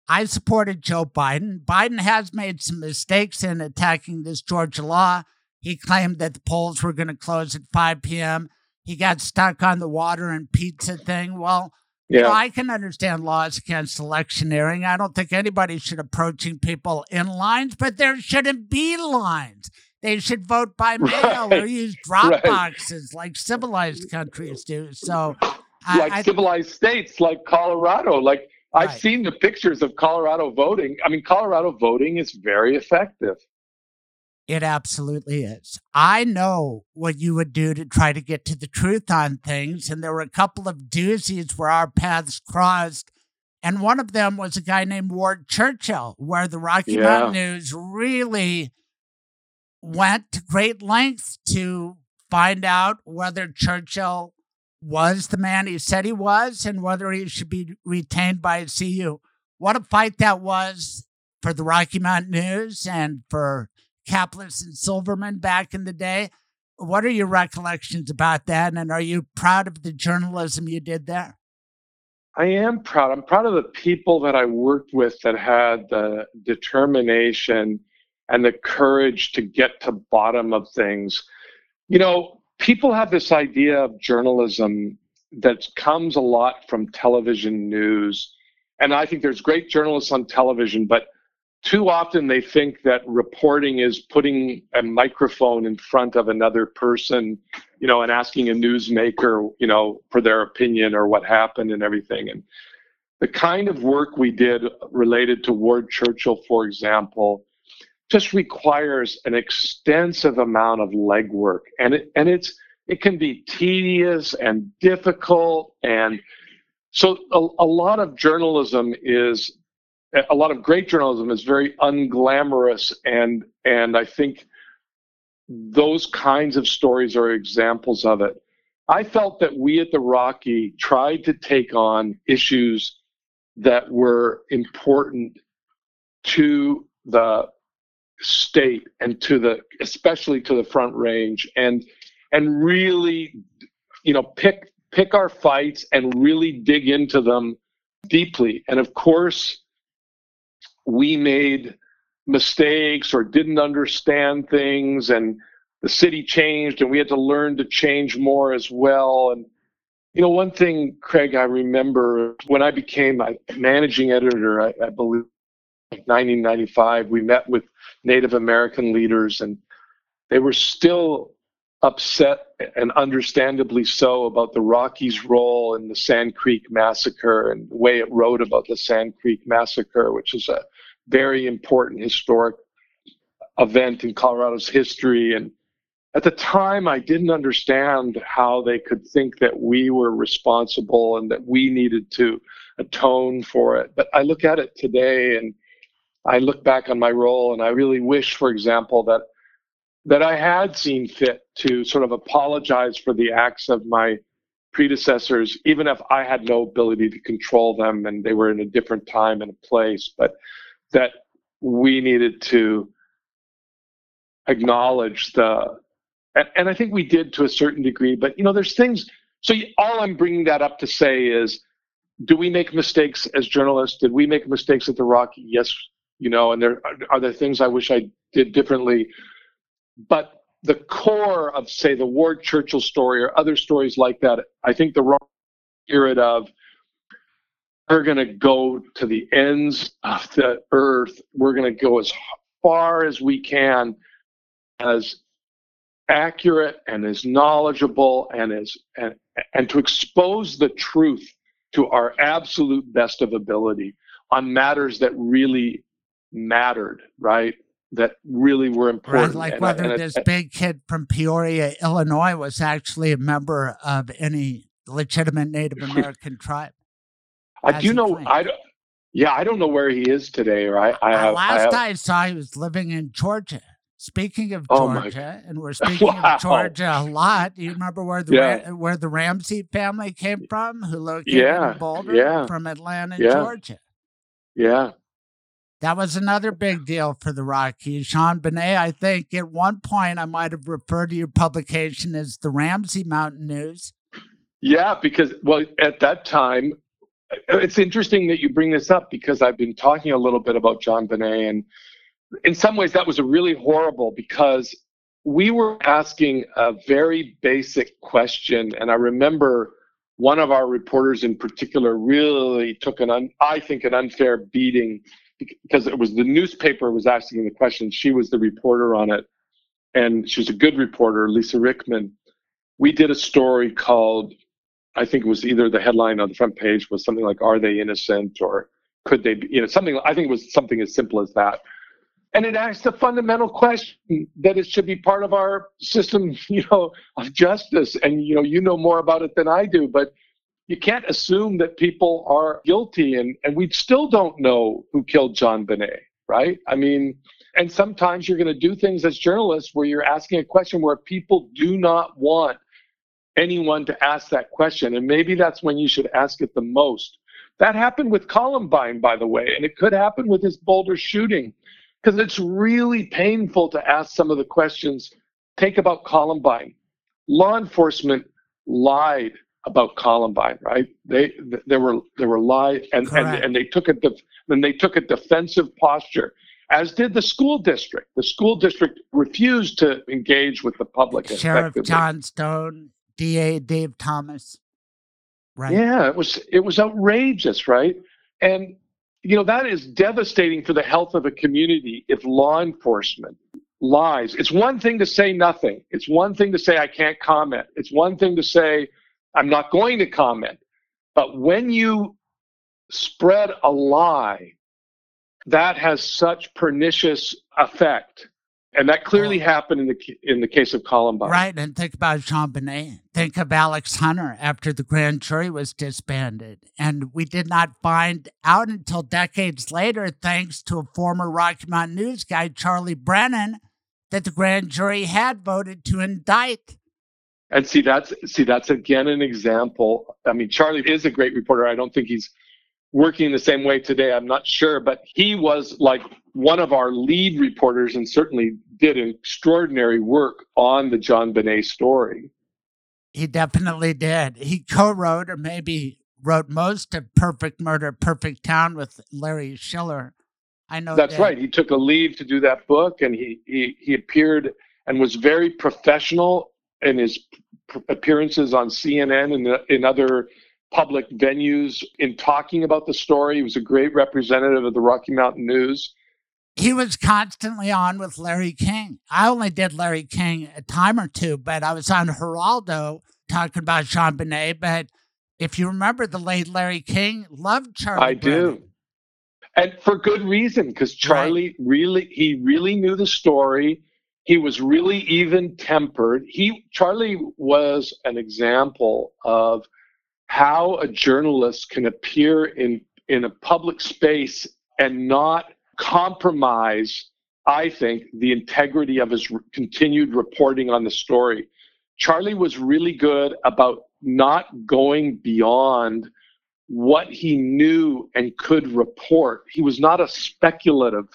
I supported Joe Biden. Biden has made some mistakes in attacking this Georgia law. He claimed that the polls were going to close at 5 p.m. He got stuck on the water and pizza thing. Well, yeah. you know, I can understand laws against electioneering. I don't think anybody should approaching people in lines, but there shouldn't be lines. They should vote by mail Right. or use drop Right. boxes like civilized countries do. So, like I- civilized states like Colorado. Like I've Right. seen the pictures of Colorado voting. I mean, Colorado voting is very effective. It absolutely is. I know what you would do to try to get to the truth on things. And there were a couple of doozies where our paths crossed. And one of them was a guy named Ward Churchill, where the Rocky Yeah. Mountain News really went to great lengths to find out whether Churchill was the man he said he was and whether he should be retained by CU. What a fight that was for the Rocky Mountain News and for Caplis and Silverman back in the day. What are your recollections about that? And are you proud of the journalism you did there? I am proud. I'm proud of the people that I worked with that had the determination and the courage to get to bottom of things. You know, people have this idea of journalism that comes a lot from television news. And I think there's great journalists on television, but too often they think that reporting is putting a microphone in front of another person, you know, and asking a newsmaker, you know, for their opinion or what happened and everything. And the kind of work we did related to Ward Churchill, for example, just requires an extensive amount of legwork, and it and it's it can be tedious and difficult, and so a, a lot of journalism is a lot of great journalism is very unglamorous, and and I think those kinds of stories are examples of it. I felt that we at the Rocky tried to take on issues that were important to the state and to the especially to the front range and and really you know pick pick our fights and really dig into them deeply and of course we made mistakes or didn't understand things and the city changed and we had to learn to change more as well. And you know one thing craig i remember when i became a managing editor i, I believe 1995 we met with native american leaders and they were still upset and understandably so about the Rockies' role in the Sand Creek massacre and the way it wrote about the Sand Creek massacre, which is a very important historic event in Colorado's history. And at the time, I didn't understand how they could think that we were responsible and that we needed to atone for it. But I look at it today and I look back on my role and I really wish, for example, that that I had seen fit to sort of apologize for the acts of my predecessors, even if I had no ability to control them and they were in a different time and a place, but that we needed to acknowledge the, and, and I think we did to a certain degree, but you know, there's things, so all I'm bringing that up to say is, do we make mistakes as journalists? Did we make mistakes at the Rocky? Yes, you know, and there are there things I wish I did differently but the core of, say, the Ward Churchill story or other stories like that, I think the wrong spirit of we're going to go to the ends of the earth. We're going to go as far as we can, as accurate and as knowledgeable and as and, and to expose the truth to our absolute best of ability on matters that really mattered, right? that really were important. Right, like and whether this big kid from Peoria, Illinois, was actually a member of any legitimate Native American tribe. I do know. I don't. Yeah, I don't know where he is today. Right. I have, last I, have, I saw, he was living in Georgia. Speaking of Oh, Georgia, and we're speaking Wow. of Georgia a lot. Do you remember where the Yeah. Ra- where the Ramsey family came from, who located Yeah, in Boulder, yeah. from Atlanta, Yeah. Georgia? yeah. That was another big deal for the Rockies. JonBenét, I think at one point I might have referred to your publication as the Ramsey Mountain News. Yeah, because well, at that time, it's interesting that you bring this up because I've been talking a little bit about JonBenét, and in some ways that was a really horrible because we were asking a very basic question, and I remember one of our reporters in particular really took an, un, I think, an unfair beating because it was the newspaper was asking the question. She was the reporter on it, and she was a good reporter, Lisa Ryckman. We did a story called I think it was either the headline on the front page was something like "Are they innocent?" or "Could they?" Be, you know, something. I think it was something as simple as that, and it asks a fundamental question that it should be part of our system, you know, of justice. And you know, you know more about it than I do, but you can't assume that people are guilty, and and we still don't know who killed JonBenét, right? I mean. And sometimes you're going to do things as journalists where you're asking a question where people do not want anyone to ask that question. And maybe that's when you should ask it the most. That happened with Columbine, by the way, and it could happen with this Boulder shooting because it's really painful to ask some of the questions. Take about Columbine. Law enforcement lied about Columbine, right? They there were there were lies and, and and they took a def, and they took a defensive posture, as did the school district. The school district refused to engage with the public. Sheriff. John Stone, DA Dave Thomas. Right. Yeah, it was it was outrageous, right? And you know that is devastating for the health of a community if law enforcement lies. It's one thing to say nothing. It's one thing to say I can't comment. It's one thing to say I'm not going to comment. But when you spread a lie, that has such pernicious effect. And that clearly happened in the in the case of Columbine. Right, and think about JonBenét. Eh, think of Alex Hunter after the grand jury was disbanded. And we did not find out until decades later, thanks to a former Rocky Mountain News guy, Charlie Brennan, that the grand jury had voted to indict. And see, that's see, that's again an example. I mean, Charlie is a great reporter. I don't think he's working the same way today. I'm not sure, but he was like one of our lead reporters and certainly did extraordinary work on the JonBenét story. He definitely did. He co wrote, or maybe wrote most of Perfect Murder, Perfect Town with Larry Schiller. I know That's that. right. He took a leave to do that book, and he he, he appeared and was very professional in his p- appearances on CNN and in other public venues in talking about the story. He was a great representative of the Rocky Mountain News. He was constantly on with Larry King. I only did Larry King a time or two, but I was on Geraldo talking about JonBenét. But if you remember, the late Larry King loved Charlie. I Brennan. do. And for good reason, because Charlie really, he really knew the story. He was really even tempered. He, Charlie was an example of how a journalist can appear in, in a public space and not compromise, I think, the integrity of his r- continued reporting on the story. Charlie was really good about not going beyond what he knew and could report. He was not a speculative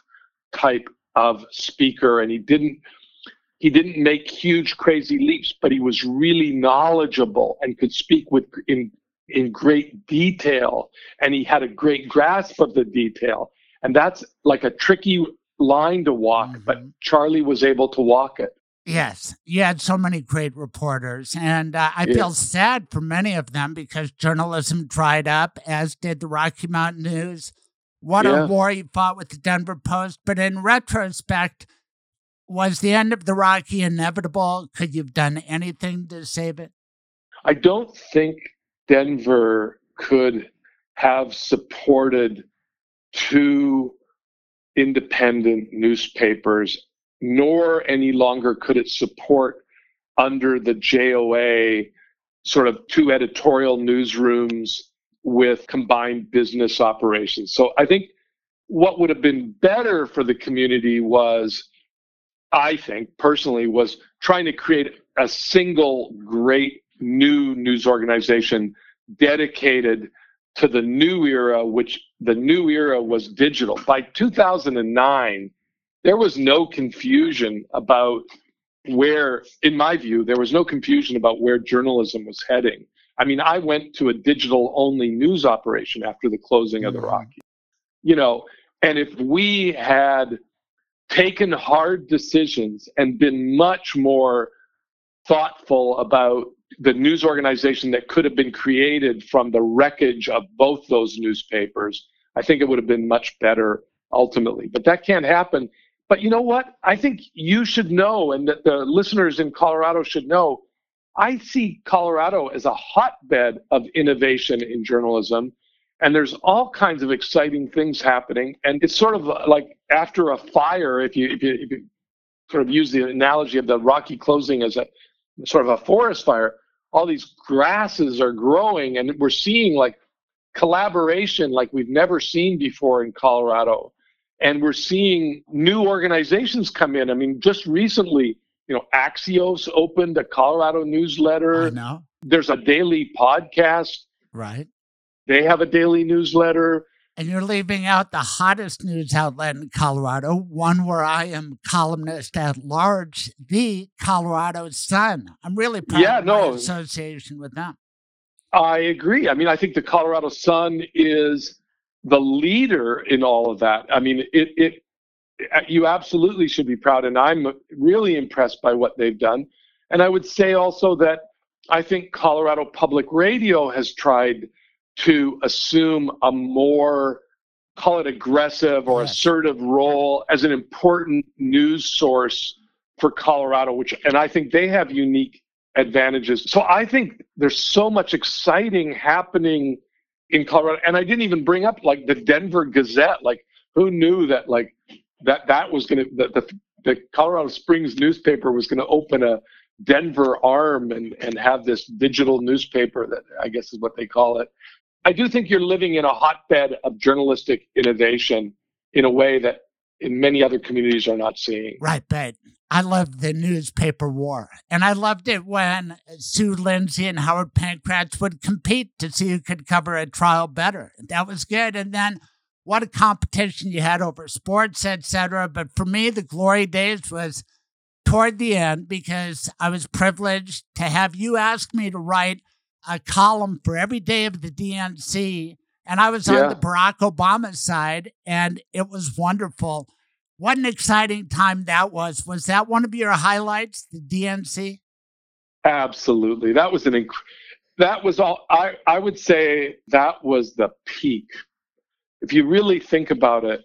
type of speaker and he didn't he didn't make huge crazy leaps but he was really knowledgeable and could speak with in in great detail and he had a great grasp of the detail and that's like a tricky line to walk but charlie was able to walk it Yes, you had so many great reporters, and uh, I Yeah. feel sad for many of them because journalism dried up, as did the Rocky Mountain News. What Yeah. a war you fought with the Denver Post. But in retrospect, was the end of the Rocky inevitable? Could you have done anything to save it? I don't think Denver could have supported two independent newspapers, nor any longer could it support under the JOA sort of two editorial newsrooms with combined business operations. So I think what would have been better for the community was I think personally was trying to create a single great new news organization dedicated to the new era, which the new era was digital. By 2009, there was no confusion about where, in my view, there was no confusion about where journalism was heading. I mean, I went to a digital only news operation after the closing of the mm-hmm. Rocky. You know, and if we had taken hard decisions and been much more thoughtful about the news organization that could have been created from the wreckage of both those newspapers, I think it would have been much better ultimately. But that can't happen. But you know what? I think you should know, and that the listeners in Colorado should know. I see Colorado as a hotbed of innovation in journalism, and there's all kinds of exciting things happening. And it's sort of like after a fire, if you if you, if you sort of use the analogy of the Rocky closing as a sort of a forest fire, all these grasses are growing, and we're seeing like collaboration like we've never seen before in Colorado. And we're seeing new organizations come in. I mean, just recently, you know, Axios opened a Colorado newsletter. I know. There's a daily podcast. Right. They have a daily newsletter. And you're leaving out the hottest news outlet in Colorado, one where I am columnist at large, the Colorado Sun. I'm really proud Yeah, of my association with them. I agree. I mean, I think the Colorado Sun is the leader in all of that. I mean, it, it uh, you absolutely should be proud, and I'm really impressed by what they've done. And I would say also that I think Colorado Public Radio has tried to assume a more call it aggressive or assertive role as an important news source for Colorado, which and I think they have unique advantages. So I think there's so much exciting happening in Colorado. And I didn't even bring up like the Denver Gazette. Like who knew that like that that was gonna that the the Colorado Springs newspaper was gonna open a Denver arm and, and have this digital newspaper that I guess is what they call it. I do think you're living in a hotbed of journalistic innovation in a way that in many other communities are not seeing. Right, but I loved the newspaper war. And I loved it when Sue Lindsay and Howard Pankratz would compete to see who could cover a trial better. That was good. And then what a competition you had over sports, etc. But for me, the glory days was toward the end because I was privileged to have you ask me to write a column for every day of the DNC. And I was Yeah. on the Barack Obama side, and it was wonderful. What an exciting time that was. Was that one of your highlights, the DNC? Absolutely. That was an inc- that was all I I would say that was the peak. If you really think about it,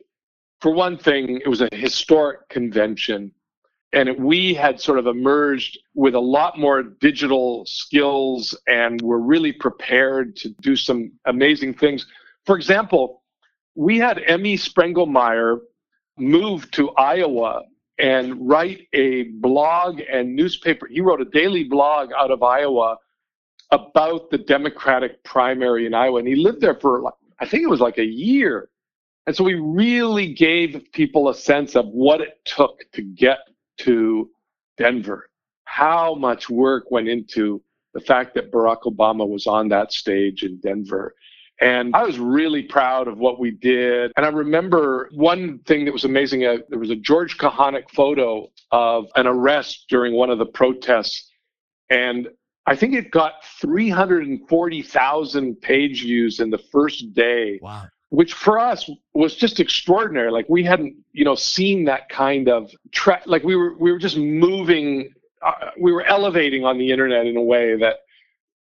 for one thing, it was a historic convention. And we had sort of emerged with a lot more digital skills and were really prepared to do some amazing things. For example, we had M.E. Sprengelmeyer move to Iowa and write a blog and newspaper. He wrote a daily blog out of Iowa about the Democratic primary in Iowa. And he lived there for, I think it was like a year. And so we really gave people a sense of what it took to get to Denver, how much work went into the fact that Barack Obama was on that stage in Denver. And I was really proud of what we did. And I remember one thing that was amazing uh, there was a George Kochaniec photo of an arrest during one of the protests. And I think it got 340,000 page views in the first day. Wow. Which for us was just extraordinary. Like we hadn't, you know, seen that kind of track. Like we were, we were just moving, uh, we were elevating on the internet in a way that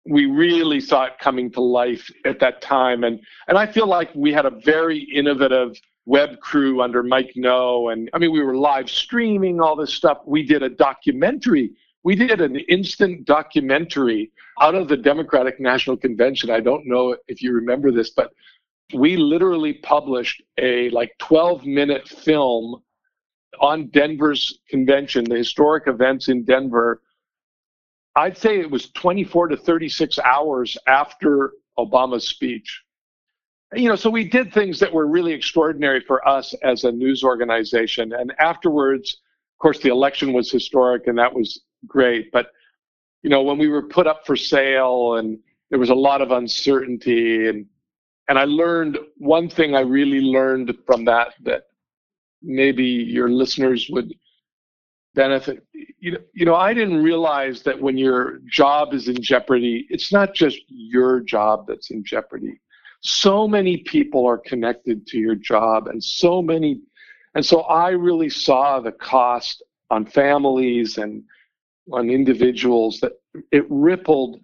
we really saw it coming to life at that time. And and I feel like we had a very innovative web crew under Mike No. And I mean, we were live streaming all this stuff. We did a documentary. We did an instant documentary out of the Democratic National Convention. I don't know if you remember this, but we literally published a like 12 minute film on Denver's convention, the historic events in Denver I'd say it was 24 to 36 hours after Obama's speech. You know, so we did things that were really extraordinary for us as a news organization. And afterwards, of course, the election was historic and that was great. But, you know, when we were put up for sale and there was a lot of uncertainty and and I learned one thing I really learned from that that maybe your listeners would benefit. You know, you know, I didn't realize that when your job is in jeopardy, it's not just your job that's in jeopardy. So many people are connected to your job, and so many, and so I really saw the cost on families and on individuals that it rippled.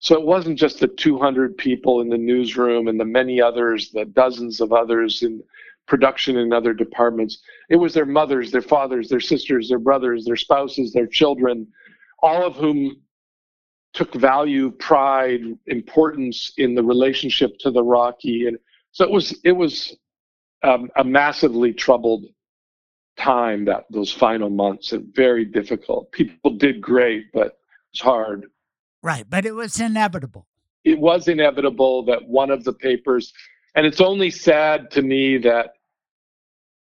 So it wasn't just the 200 people in the newsroom and the many others, the dozens of others in production and other departments. It was their mothers, their fathers, their sisters, their brothers, their spouses, their children, all of whom took value, pride, importance in the relationship to the Rocky, and so it was it was um, a massively troubled time that those final months and very difficult. People did great, but it's hard. Right, but it was inevitable. It was inevitable that one of the papers, and it's only sad to me that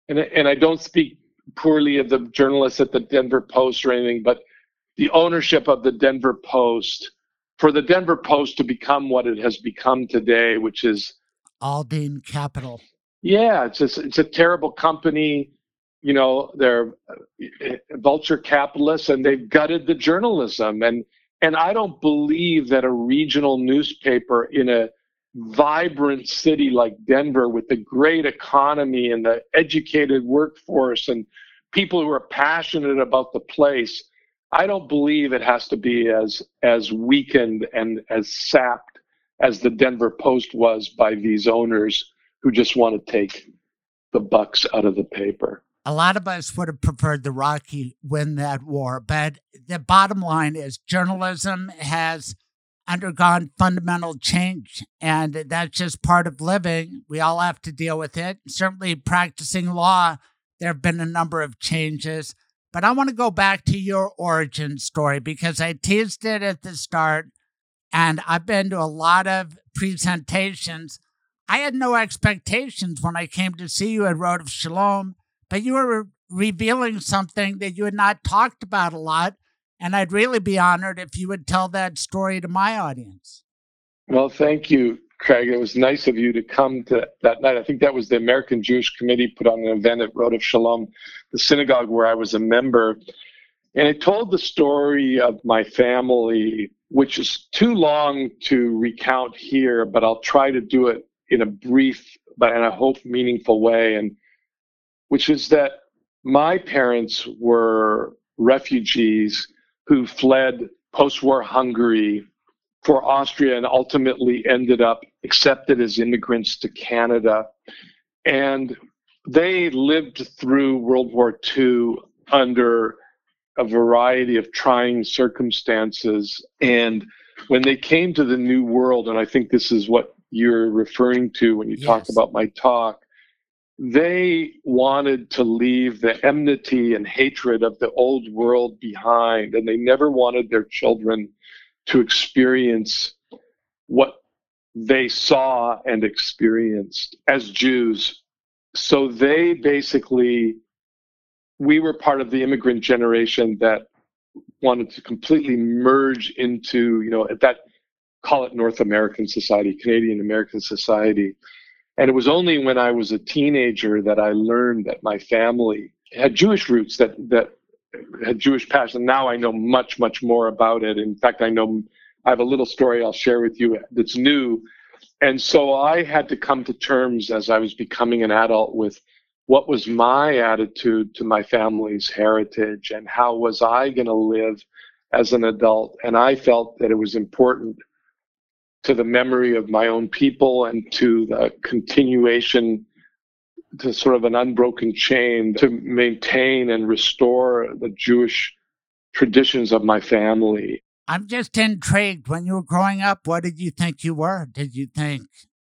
and and I don't speak poorly of the journalists at the Denver Post or anything, but the ownership of the Denver Post for the Denver Post to become what it has become today, which is Alden Capital. Yeah, it's a, it's a terrible company. You know, they're uh, vulture capitalists, and they've gutted the journalism. and And I don't believe that a regional newspaper in a vibrant city like Denver with the great economy and the educated workforce and people who are passionate about the place, I don't believe it has to be as as weakened and as sapped as the Denver Post was by these owners who just want to take the bucks out of the paper. A lot of us would have preferred the Rocky win that war, but the bottom line is journalism has undergone fundamental change, and that's just part of living. We all have to deal with it. Certainly, practicing law, there have been a number of changes. But I want to go back to your origin story because I teased it at the start, and I've been to a lot of presentations. I had no expectations when I came to see you at Rodef Shalom, but you were revealing something that you had not talked about a lot and I'd really be honored if you would tell that story to my audience. Well, thank you, Craig. It was nice of you to come to that night. I think that was the American Jewish Committee put on an event at Rodef Shalom, the synagogue where I was a member. And it told the story of my family, which is too long to recount here, but I'll try to do it in a brief but in a hope meaningful way. And which is that my parents were refugees who fled post war Hungary for Austria and ultimately ended up accepted as immigrants to Canada. And they lived through World War II under a variety of trying circumstances. And when they came to the New World, and I think this is what you're referring to when you yes. talk about my talk, they wanted to leave the enmity and hatred of the old world behind, and they never wanted their children to experience what they saw and experienced as Jews. So they basically, we were part of the immigrant generation that wanted to completely merge into, you know, at that, call it North American society, Canadian American society. And it was only when I was a teenager that I learned that my family had Jewish roots, that, that had Jewish. And now I know much, much more about it. In fact, I know I have a little story I'll share with you that's new. And so I had to come to terms as I was becoming an adult with what was my attitude to my family's heritage and how was I going to live as an adult. And I felt that it was important to the memory of my own people and to the continuation to sort of an unbroken chain to maintain and restore the Jewish traditions of my family. I'm just intrigued. When you were growing up, what did you think you were? Did you think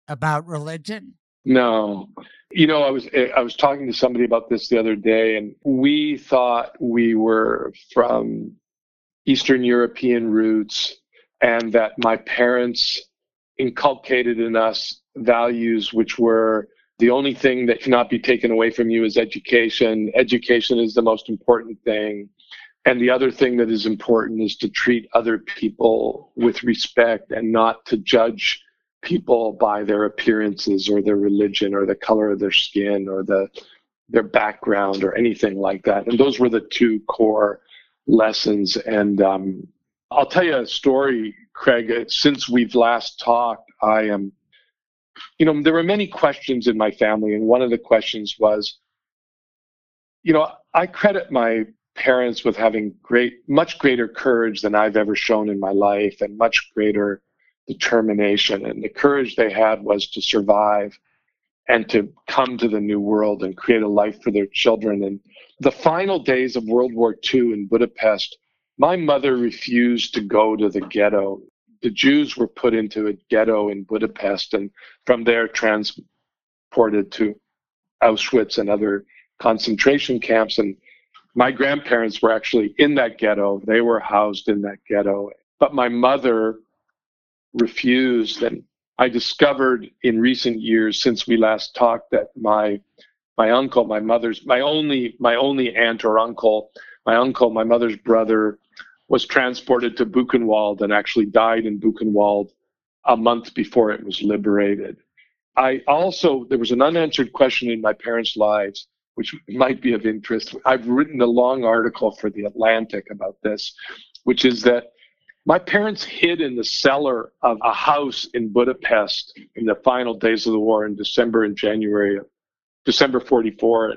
about religion? No. You know, I was I was talking to somebody about this the other day and we thought we were from Eastern European roots and that my parents inculcated in us values which were the only thing that cannot be taken away from you is education. Education is the most important thing. And the other thing that is important is to treat other people with respect and not to judge people by their appearances or their religion or the color of their skin or the their background or anything like that. And those were the two core lessons. And um, I'll tell you a story, Craig. Uh, since we've last talked, I am, you know, there were many questions in my family, and one of the questions was, you know, I credit my parents with having great, much greater courage than I've ever shown in my life and much greater determination. And the courage they had was to survive and to come to the new world and create a life for their children. And the final days of World War II in Budapest, my mother refused to go to the ghetto. The Jews were put into a ghetto in Budapest and from there transported to Auschwitz and other concentration camps. And my grandparents were actually in that ghetto. They were housed in that ghetto. But my mother refused. And I discovered in recent years, since we last talked, that my my uncle, my mother's, my only my only aunt or uncle, my uncle, my mother's brother, was transported to Buchenwald and actually died in Buchenwald a month before it was liberated. I also there was an unanswered question in my parents' lives which might be of interest. I've written a long article for The Atlantic about this, which is that my parents hid in the cellar of a house in Budapest in the final days of the war in December and January December 44.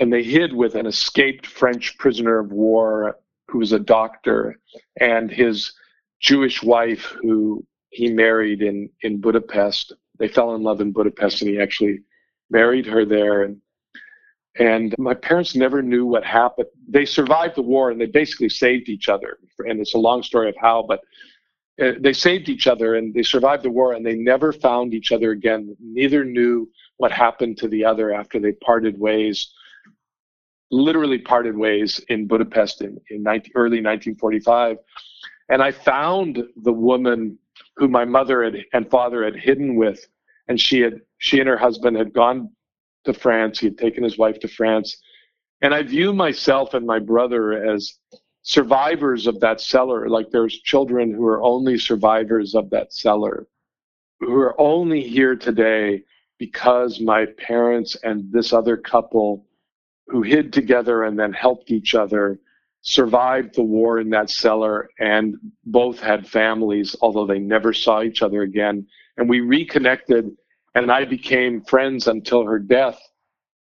And they hid with an escaped French prisoner of war who was a doctor and his Jewish wife who he married in, in Budapest. They fell in love in Budapest and he actually married her there. And and my parents never knew what happened. They survived the war and they basically saved each other. And it's a long story of how, but uh, they saved each other and they survived the war and they never found each other again. Neither knew what happened to the other after they parted ways, literally parted ways in Budapest in, in 19, early 1945. And I found the woman who my mother had, and father had hidden with, and she had she and her husband had gone to France. He had taken his wife to France. And I view myself and my brother as survivors of that cellar. Like there's children who are only survivors of that cellar, who are only here today because my parents and this other couple who hid together and then helped each other survived the war in that cellar and both had families, although they never saw each other again. And we reconnected and I became friends until her death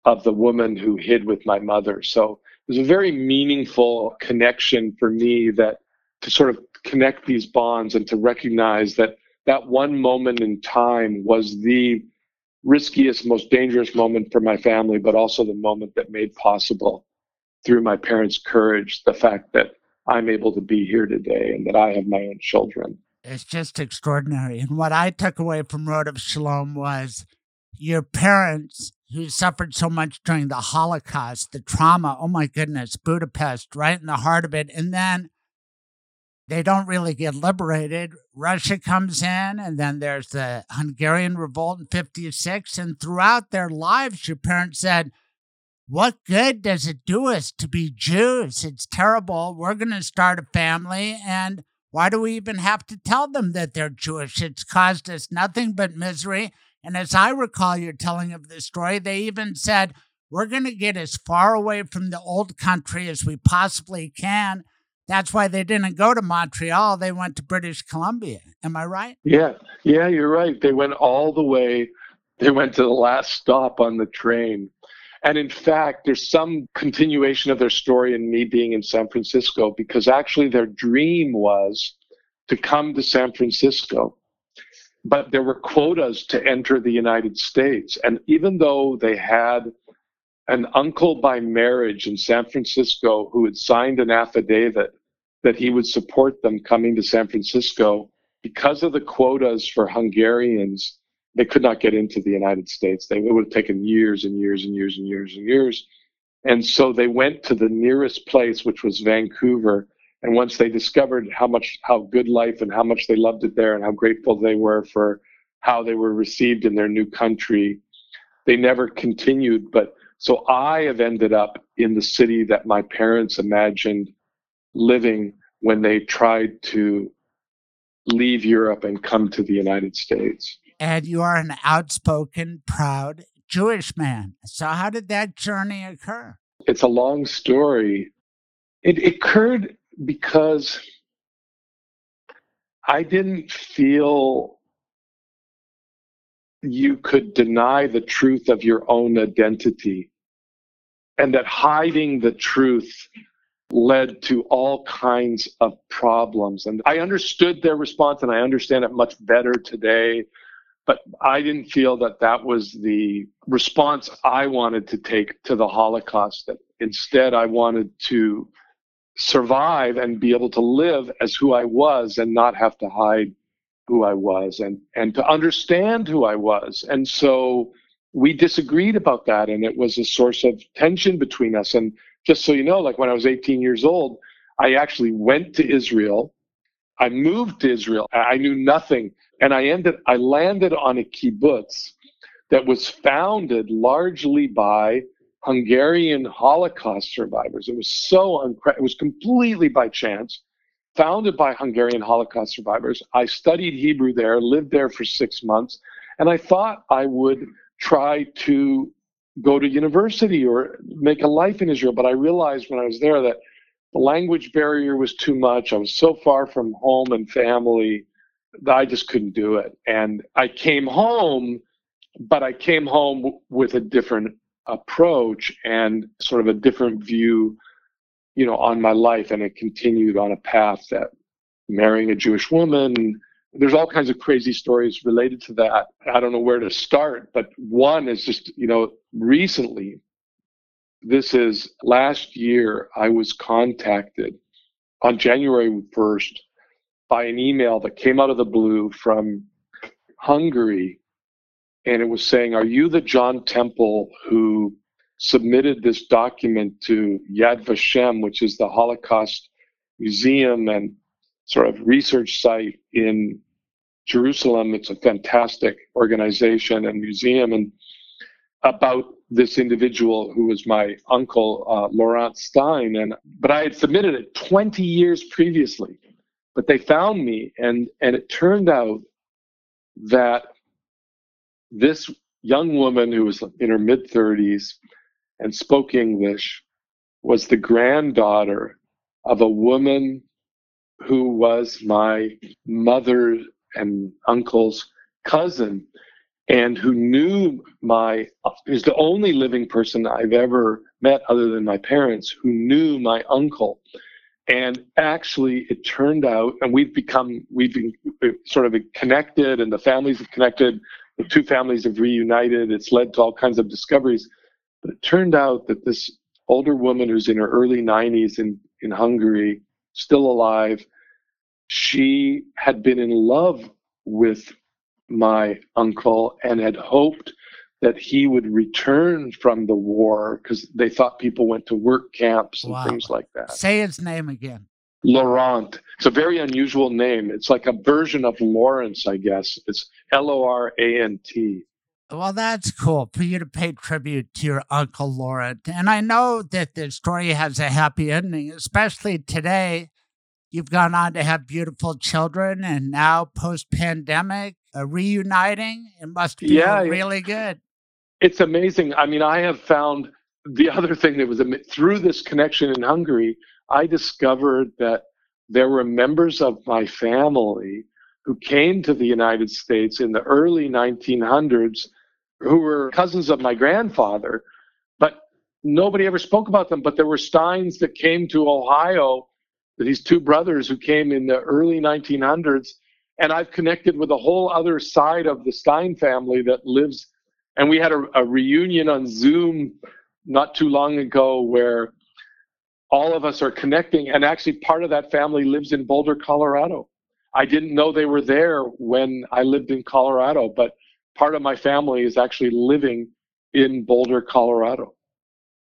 of the woman who hid with my mother. So it was a very meaningful connection for me that to sort of connect these bonds and to recognize that that one moment in time was the riskiest, most dangerous moment for my family, but also the moment that made possible through my parents' courage the fact that I'm able to be here today and that I have my own children. It's just extraordinary. And what I took away from Rodef Shalom was your parents who suffered so much during the Holocaust, the trauma, oh my goodness, Budapest, right in the heart of it. And then they don't really get liberated. Russia comes in, and then there's the Hungarian revolt in 56. And throughout their lives, your parents said, What good does it do us to be Jews? It's terrible. We're going to start a family. And why do we even have to tell them that they're Jewish? It's caused us nothing but misery. And as I recall your telling of the story, they even said, We're going to get as far away from the old country as we possibly can that's why they didn't go to Montreal. They went to British Columbia. Am I right? Yeah. Yeah, you're right. They went all the way. They went to the last stop on the train. And in fact, there's some continuation of their story in me being in San Francisco because actually their dream was to come to San Francisco. But there were quotas to enter the United States. And even though they had an uncle by marriage in San Francisco who had signed an affidavit that he would support them coming to San Francisco. Because of the quotas for Hungarians, they could not get into the United States. They, it would have taken years and years and years and years and years. And so they went to the nearest place, which was Vancouver. And once they discovered how much, how good life and how much they loved it there and how grateful they were for how they were received in their new country, they never continued. But so I have ended up in the city that my parents imagined living when they tried to leave Europe and come to the United States. And you are an outspoken, proud Jewish man. So, how did that journey occur? It's a long story. It, it occurred because I didn't feel you could deny the truth of your own identity and that hiding the truth led to all kinds of problems. And I understood their response and I understand it much better today. But I didn't feel that that was the response I wanted to take to the Holocaust. That instead, I wanted to survive and be able to live as who I was and not have to hide who I was and, and to understand who I was. And so we disagreed about that, and it was a source of tension between us. And just so you know, like when I was 18 years old, I actually went to Israel. I moved to Israel. I knew nothing, and I ended. I landed on a kibbutz that was founded largely by Hungarian Holocaust survivors. It was so uncre- it was completely by chance, founded by Hungarian Holocaust survivors. I studied Hebrew there, lived there for six months, and I thought I would try to go to university or make a life in Israel. But I realized when I was there that the language barrier was too much. I was so far from home and family that I just couldn't do it. And I came home, but I came home with a different approach and sort of a different view, you know, on my life. And it continued on a path that marrying a Jewish woman, there's all kinds of crazy stories related to that. I don't know where to start, but one is just, you know, recently, this is last year, I was contacted on January 1st by an email that came out of the blue from Hungary. And it was saying, Are you the John Temple who submitted this document to Yad Vashem, which is the Holocaust Museum and sort of research site in Jerusalem. It's a fantastic organization and museum, and about this individual who was my uncle, uh, Lorant Stein. And but I had submitted it 20 years previously, but they found me, and and it turned out that this young woman who was in her mid 30s and spoke English was the granddaughter of a woman who was my mother and uncle's cousin and who knew my is the only living person I've ever met other than my parents who knew my uncle. And actually, it turned out, and we've become, we've been uh, sort of connected, and the families have connected the two families have reunited. It's led to all kinds of discoveries. But it turned out that this older woman who's in her early 90s in, in Hungary, still alive, she had been in love with my uncle and had hoped that he would return from the war because they thought people went to work camps and Wow. things like that. Say his name again. Lorant. It's a very unusual name. It's like a version of Lawrence, I guess. It's L O R A N T. Well, that's cool for you to pay tribute to your Uncle Lorant. And I know that the story has a happy ending, especially today. You've gone on to have beautiful children and now post pandemic, uh, reuniting. It must be Yeah, yeah. really good. It's amazing. I mean, I have found the other thing that was through this connection in Hungary, I discovered that there were members of my family who came to the United States in the early 1900s who were cousins of my grandfather, but nobody ever spoke about them. But there were Steins that came to Ohio, these two brothers who came in the early 1900s. And I've connected with a whole other side of the Stein family that lives. And we had a, a reunion on Zoom not too long ago where all of us are connecting. And actually, part of that family lives in Boulder, Colorado. I didn't know they were there when I lived in Colorado, but part of my family is actually living in Boulder, Colorado.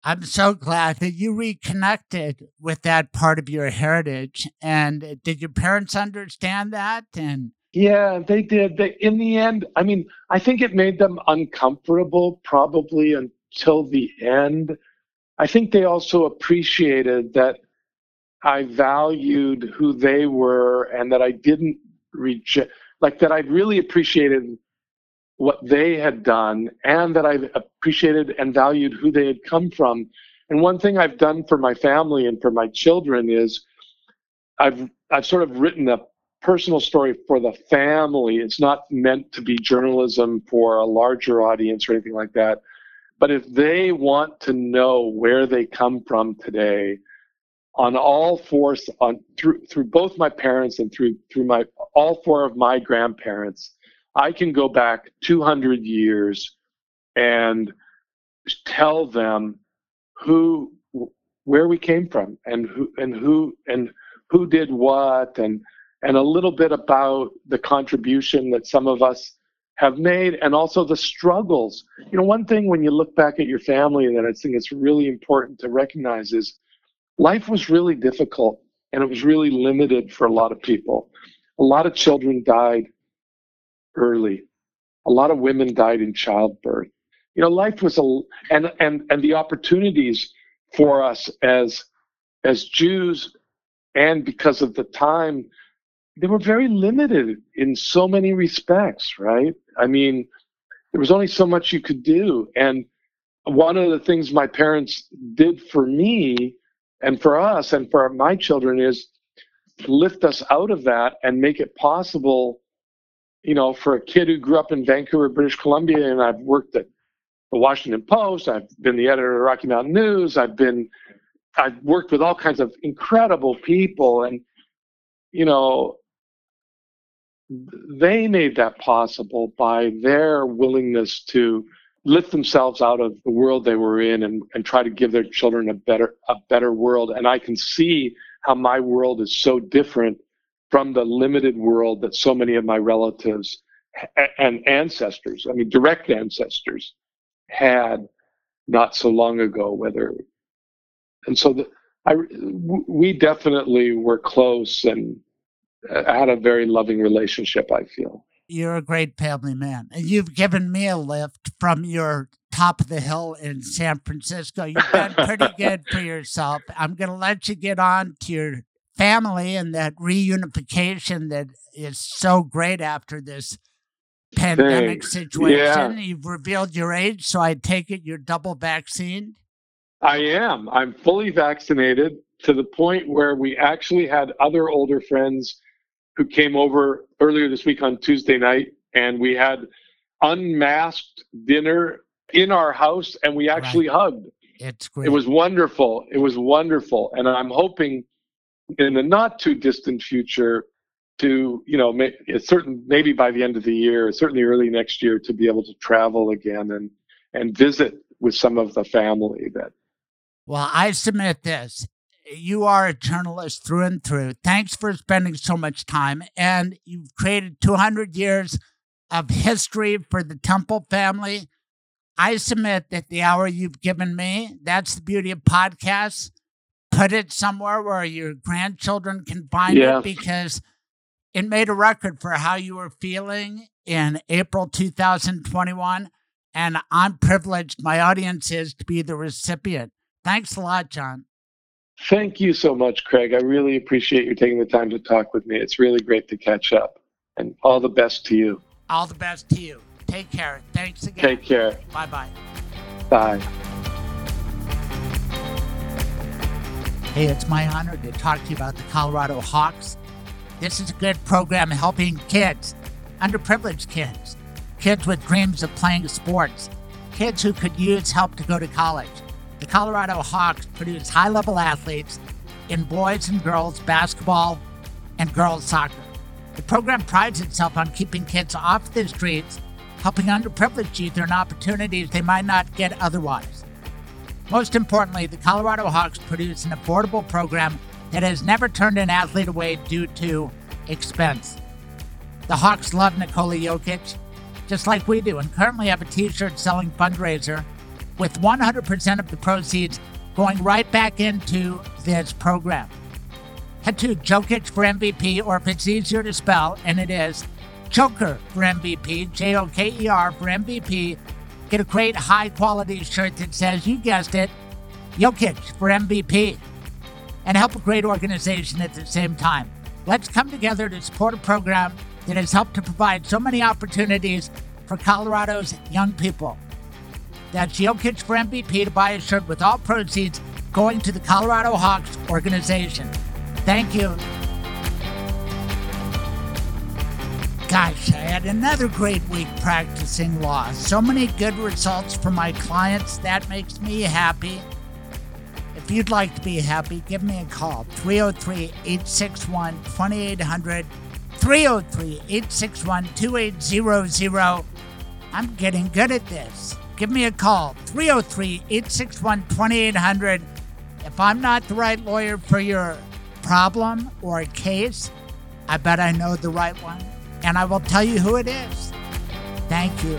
I'm so glad that you reconnected with that part of your heritage. And did your parents understand that? And Yeah, they did. They, in the end, I mean, I think it made them uncomfortable probably until the end. I think they also appreciated that I valued who they were and that I didn't reject, like that I really appreciated what they had done and that I appreciated and valued who they had come from. And one thing I've done for my family and for my children is I've I've sort of written a personal story for the family. It's not meant to be journalism for a larger audience or anything like that. But if they want to know where they come from today, on all four on through through both my parents and through through my all four of my grandparents, I can go back 200 years and tell them who where we came from and who and who and who did what and and a little bit about the contribution that some of us have made and also the struggles. You know, one thing when you look back at your family that I think it's really important to recognize is life was really difficult and it was really limited for a lot of people. A lot of children died early. A lot of women died in childbirth. You know, life was a and and and the opportunities for us as as Jews and because of the time they were very limited in so many respects, right? I mean, there was only so much you could do. And one of the things my parents did for me and for us and for my children is lift us out of that and make it possible, you know, for a kid who grew up in Vancouver, British Columbia, and I've worked at the Washington Post, I've been the editor of Rocky Mountain News, I've been, I've worked with all kinds of incredible people, and you know, they made that possible by their willingness to lift themselves out of the world they were in and, and try to give their children a better a better world. And i can see how my world is so different from the limited world that so many of my relatives and ancestors i mean direct ancestors had not so long ago whether and so the, I, we definitely were close and uh, had a very loving relationship i feel you're a great family man. And you've given me a lift from your top of the hill in San Francisco. You've done pretty good for yourself. I'm going to let you get on to your family and that reunification that is so great after this pandemic Thanks. situation. Yeah. You've revealed your age, so I take it you're double vaccinated. I am. I'm fully vaccinated to the point where we actually had other older friends who came over earlier this week on Tuesday night, and we had unmasked dinner in our house, and we actually hugged. It's great. It was wonderful. It was wonderful, and I'm hoping in the not too distant future to you know may, certain maybe by the end of the year, certainly early next year, to be able to travel again and and visit with some of the family that. Well, I submit this. You are a journalist through and through. Thanks for spending so much time. And you've created 200 years of history for the Temple family. I submit that the hour you've given me, that's the beauty of podcasts. Put it somewhere where your grandchildren can find Yeah. it because it made a record for how you were feeling in April 2021. And I'm privileged, my audience is, to be the recipient. Thanks a lot, John. Thank you so much, Craig. I really appreciate you taking the time to talk with me. It's really great to catch up. And all the best to you. All the best to you. Take care. Thanks again. Take care. Bye bye bye. Hey, it's my honor to talk to you about the Colorado Hawks. This is a good program helping kids, underprivileged kids, kids with dreams of playing sports, kids who could use help to go to college. The Colorado Hawks produce high level athletes in boys and girls basketball and girls soccer. The program prides itself on keeping kids off the streets, helping underprivileged youth earn opportunities they might not get otherwise. Most importantly, the Colorado Hawks produce an affordable program that has never turned an athlete away due to expense. The Hawks love Nikola Jokic, just like we do, and currently have a t shirt selling fundraiser with 100% of the proceeds going right back into this program. Head to Jokic for MVP, or if it's easier to spell, and it is Joker for MVP, J O K E R for MVP. Get a great high quality shirt that says, you guessed it, Jokic for MVP, and help a great organization at the same time. Let's come together to support a program that has helped to provide so many opportunities for Colorado's young people. That's Jokic for MVP to buy a shirt with all proceeds going to the Colorado Hawks organization. Thank you. Gosh, I had another great week practicing law. So many good results for my clients. That makes me happy. If you'd like to be happy, give me a call 303 861 2800. 303 861 2800. I'm getting good at this. Give me a call 303 861 2800. If I'm not the right lawyer for your problem or case, I bet I know the right one, and I will tell you who it is. Thank you.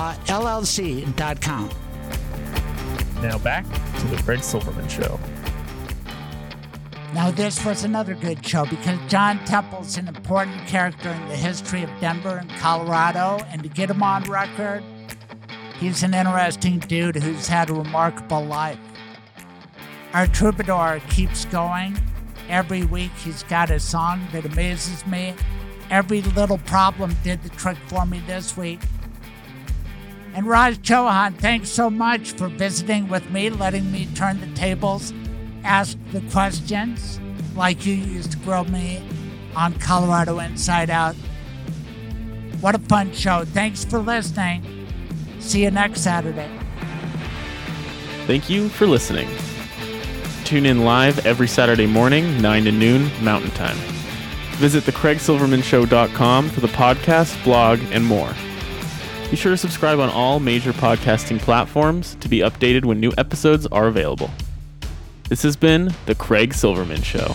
mblawllc.com. Now back to the Fred Silverman Show. Now, this was another good show because John Temple's an important character in the history of Denver and Colorado, and to get him on record, he's an interesting dude who's had a remarkable life. Our troubadour keeps going. Every week, he's got a song that amazes me. Every little problem did the trick for me this week. And Raj Chohan, thanks so much for visiting with me, letting me turn the tables ask the questions like you used to grill me on Colorado Inside Out. What a fun show. Thanks for listening. See you next Saturday. Thank you for listening. Tune in live every Saturday morning, 9 to noon Mountain Time. Visit thecraigsilvermanshow.com for the podcast, blog, and more. Be sure to subscribe on all major podcasting platforms to be updated when new episodes are available. This has been The Craig Silverman Show.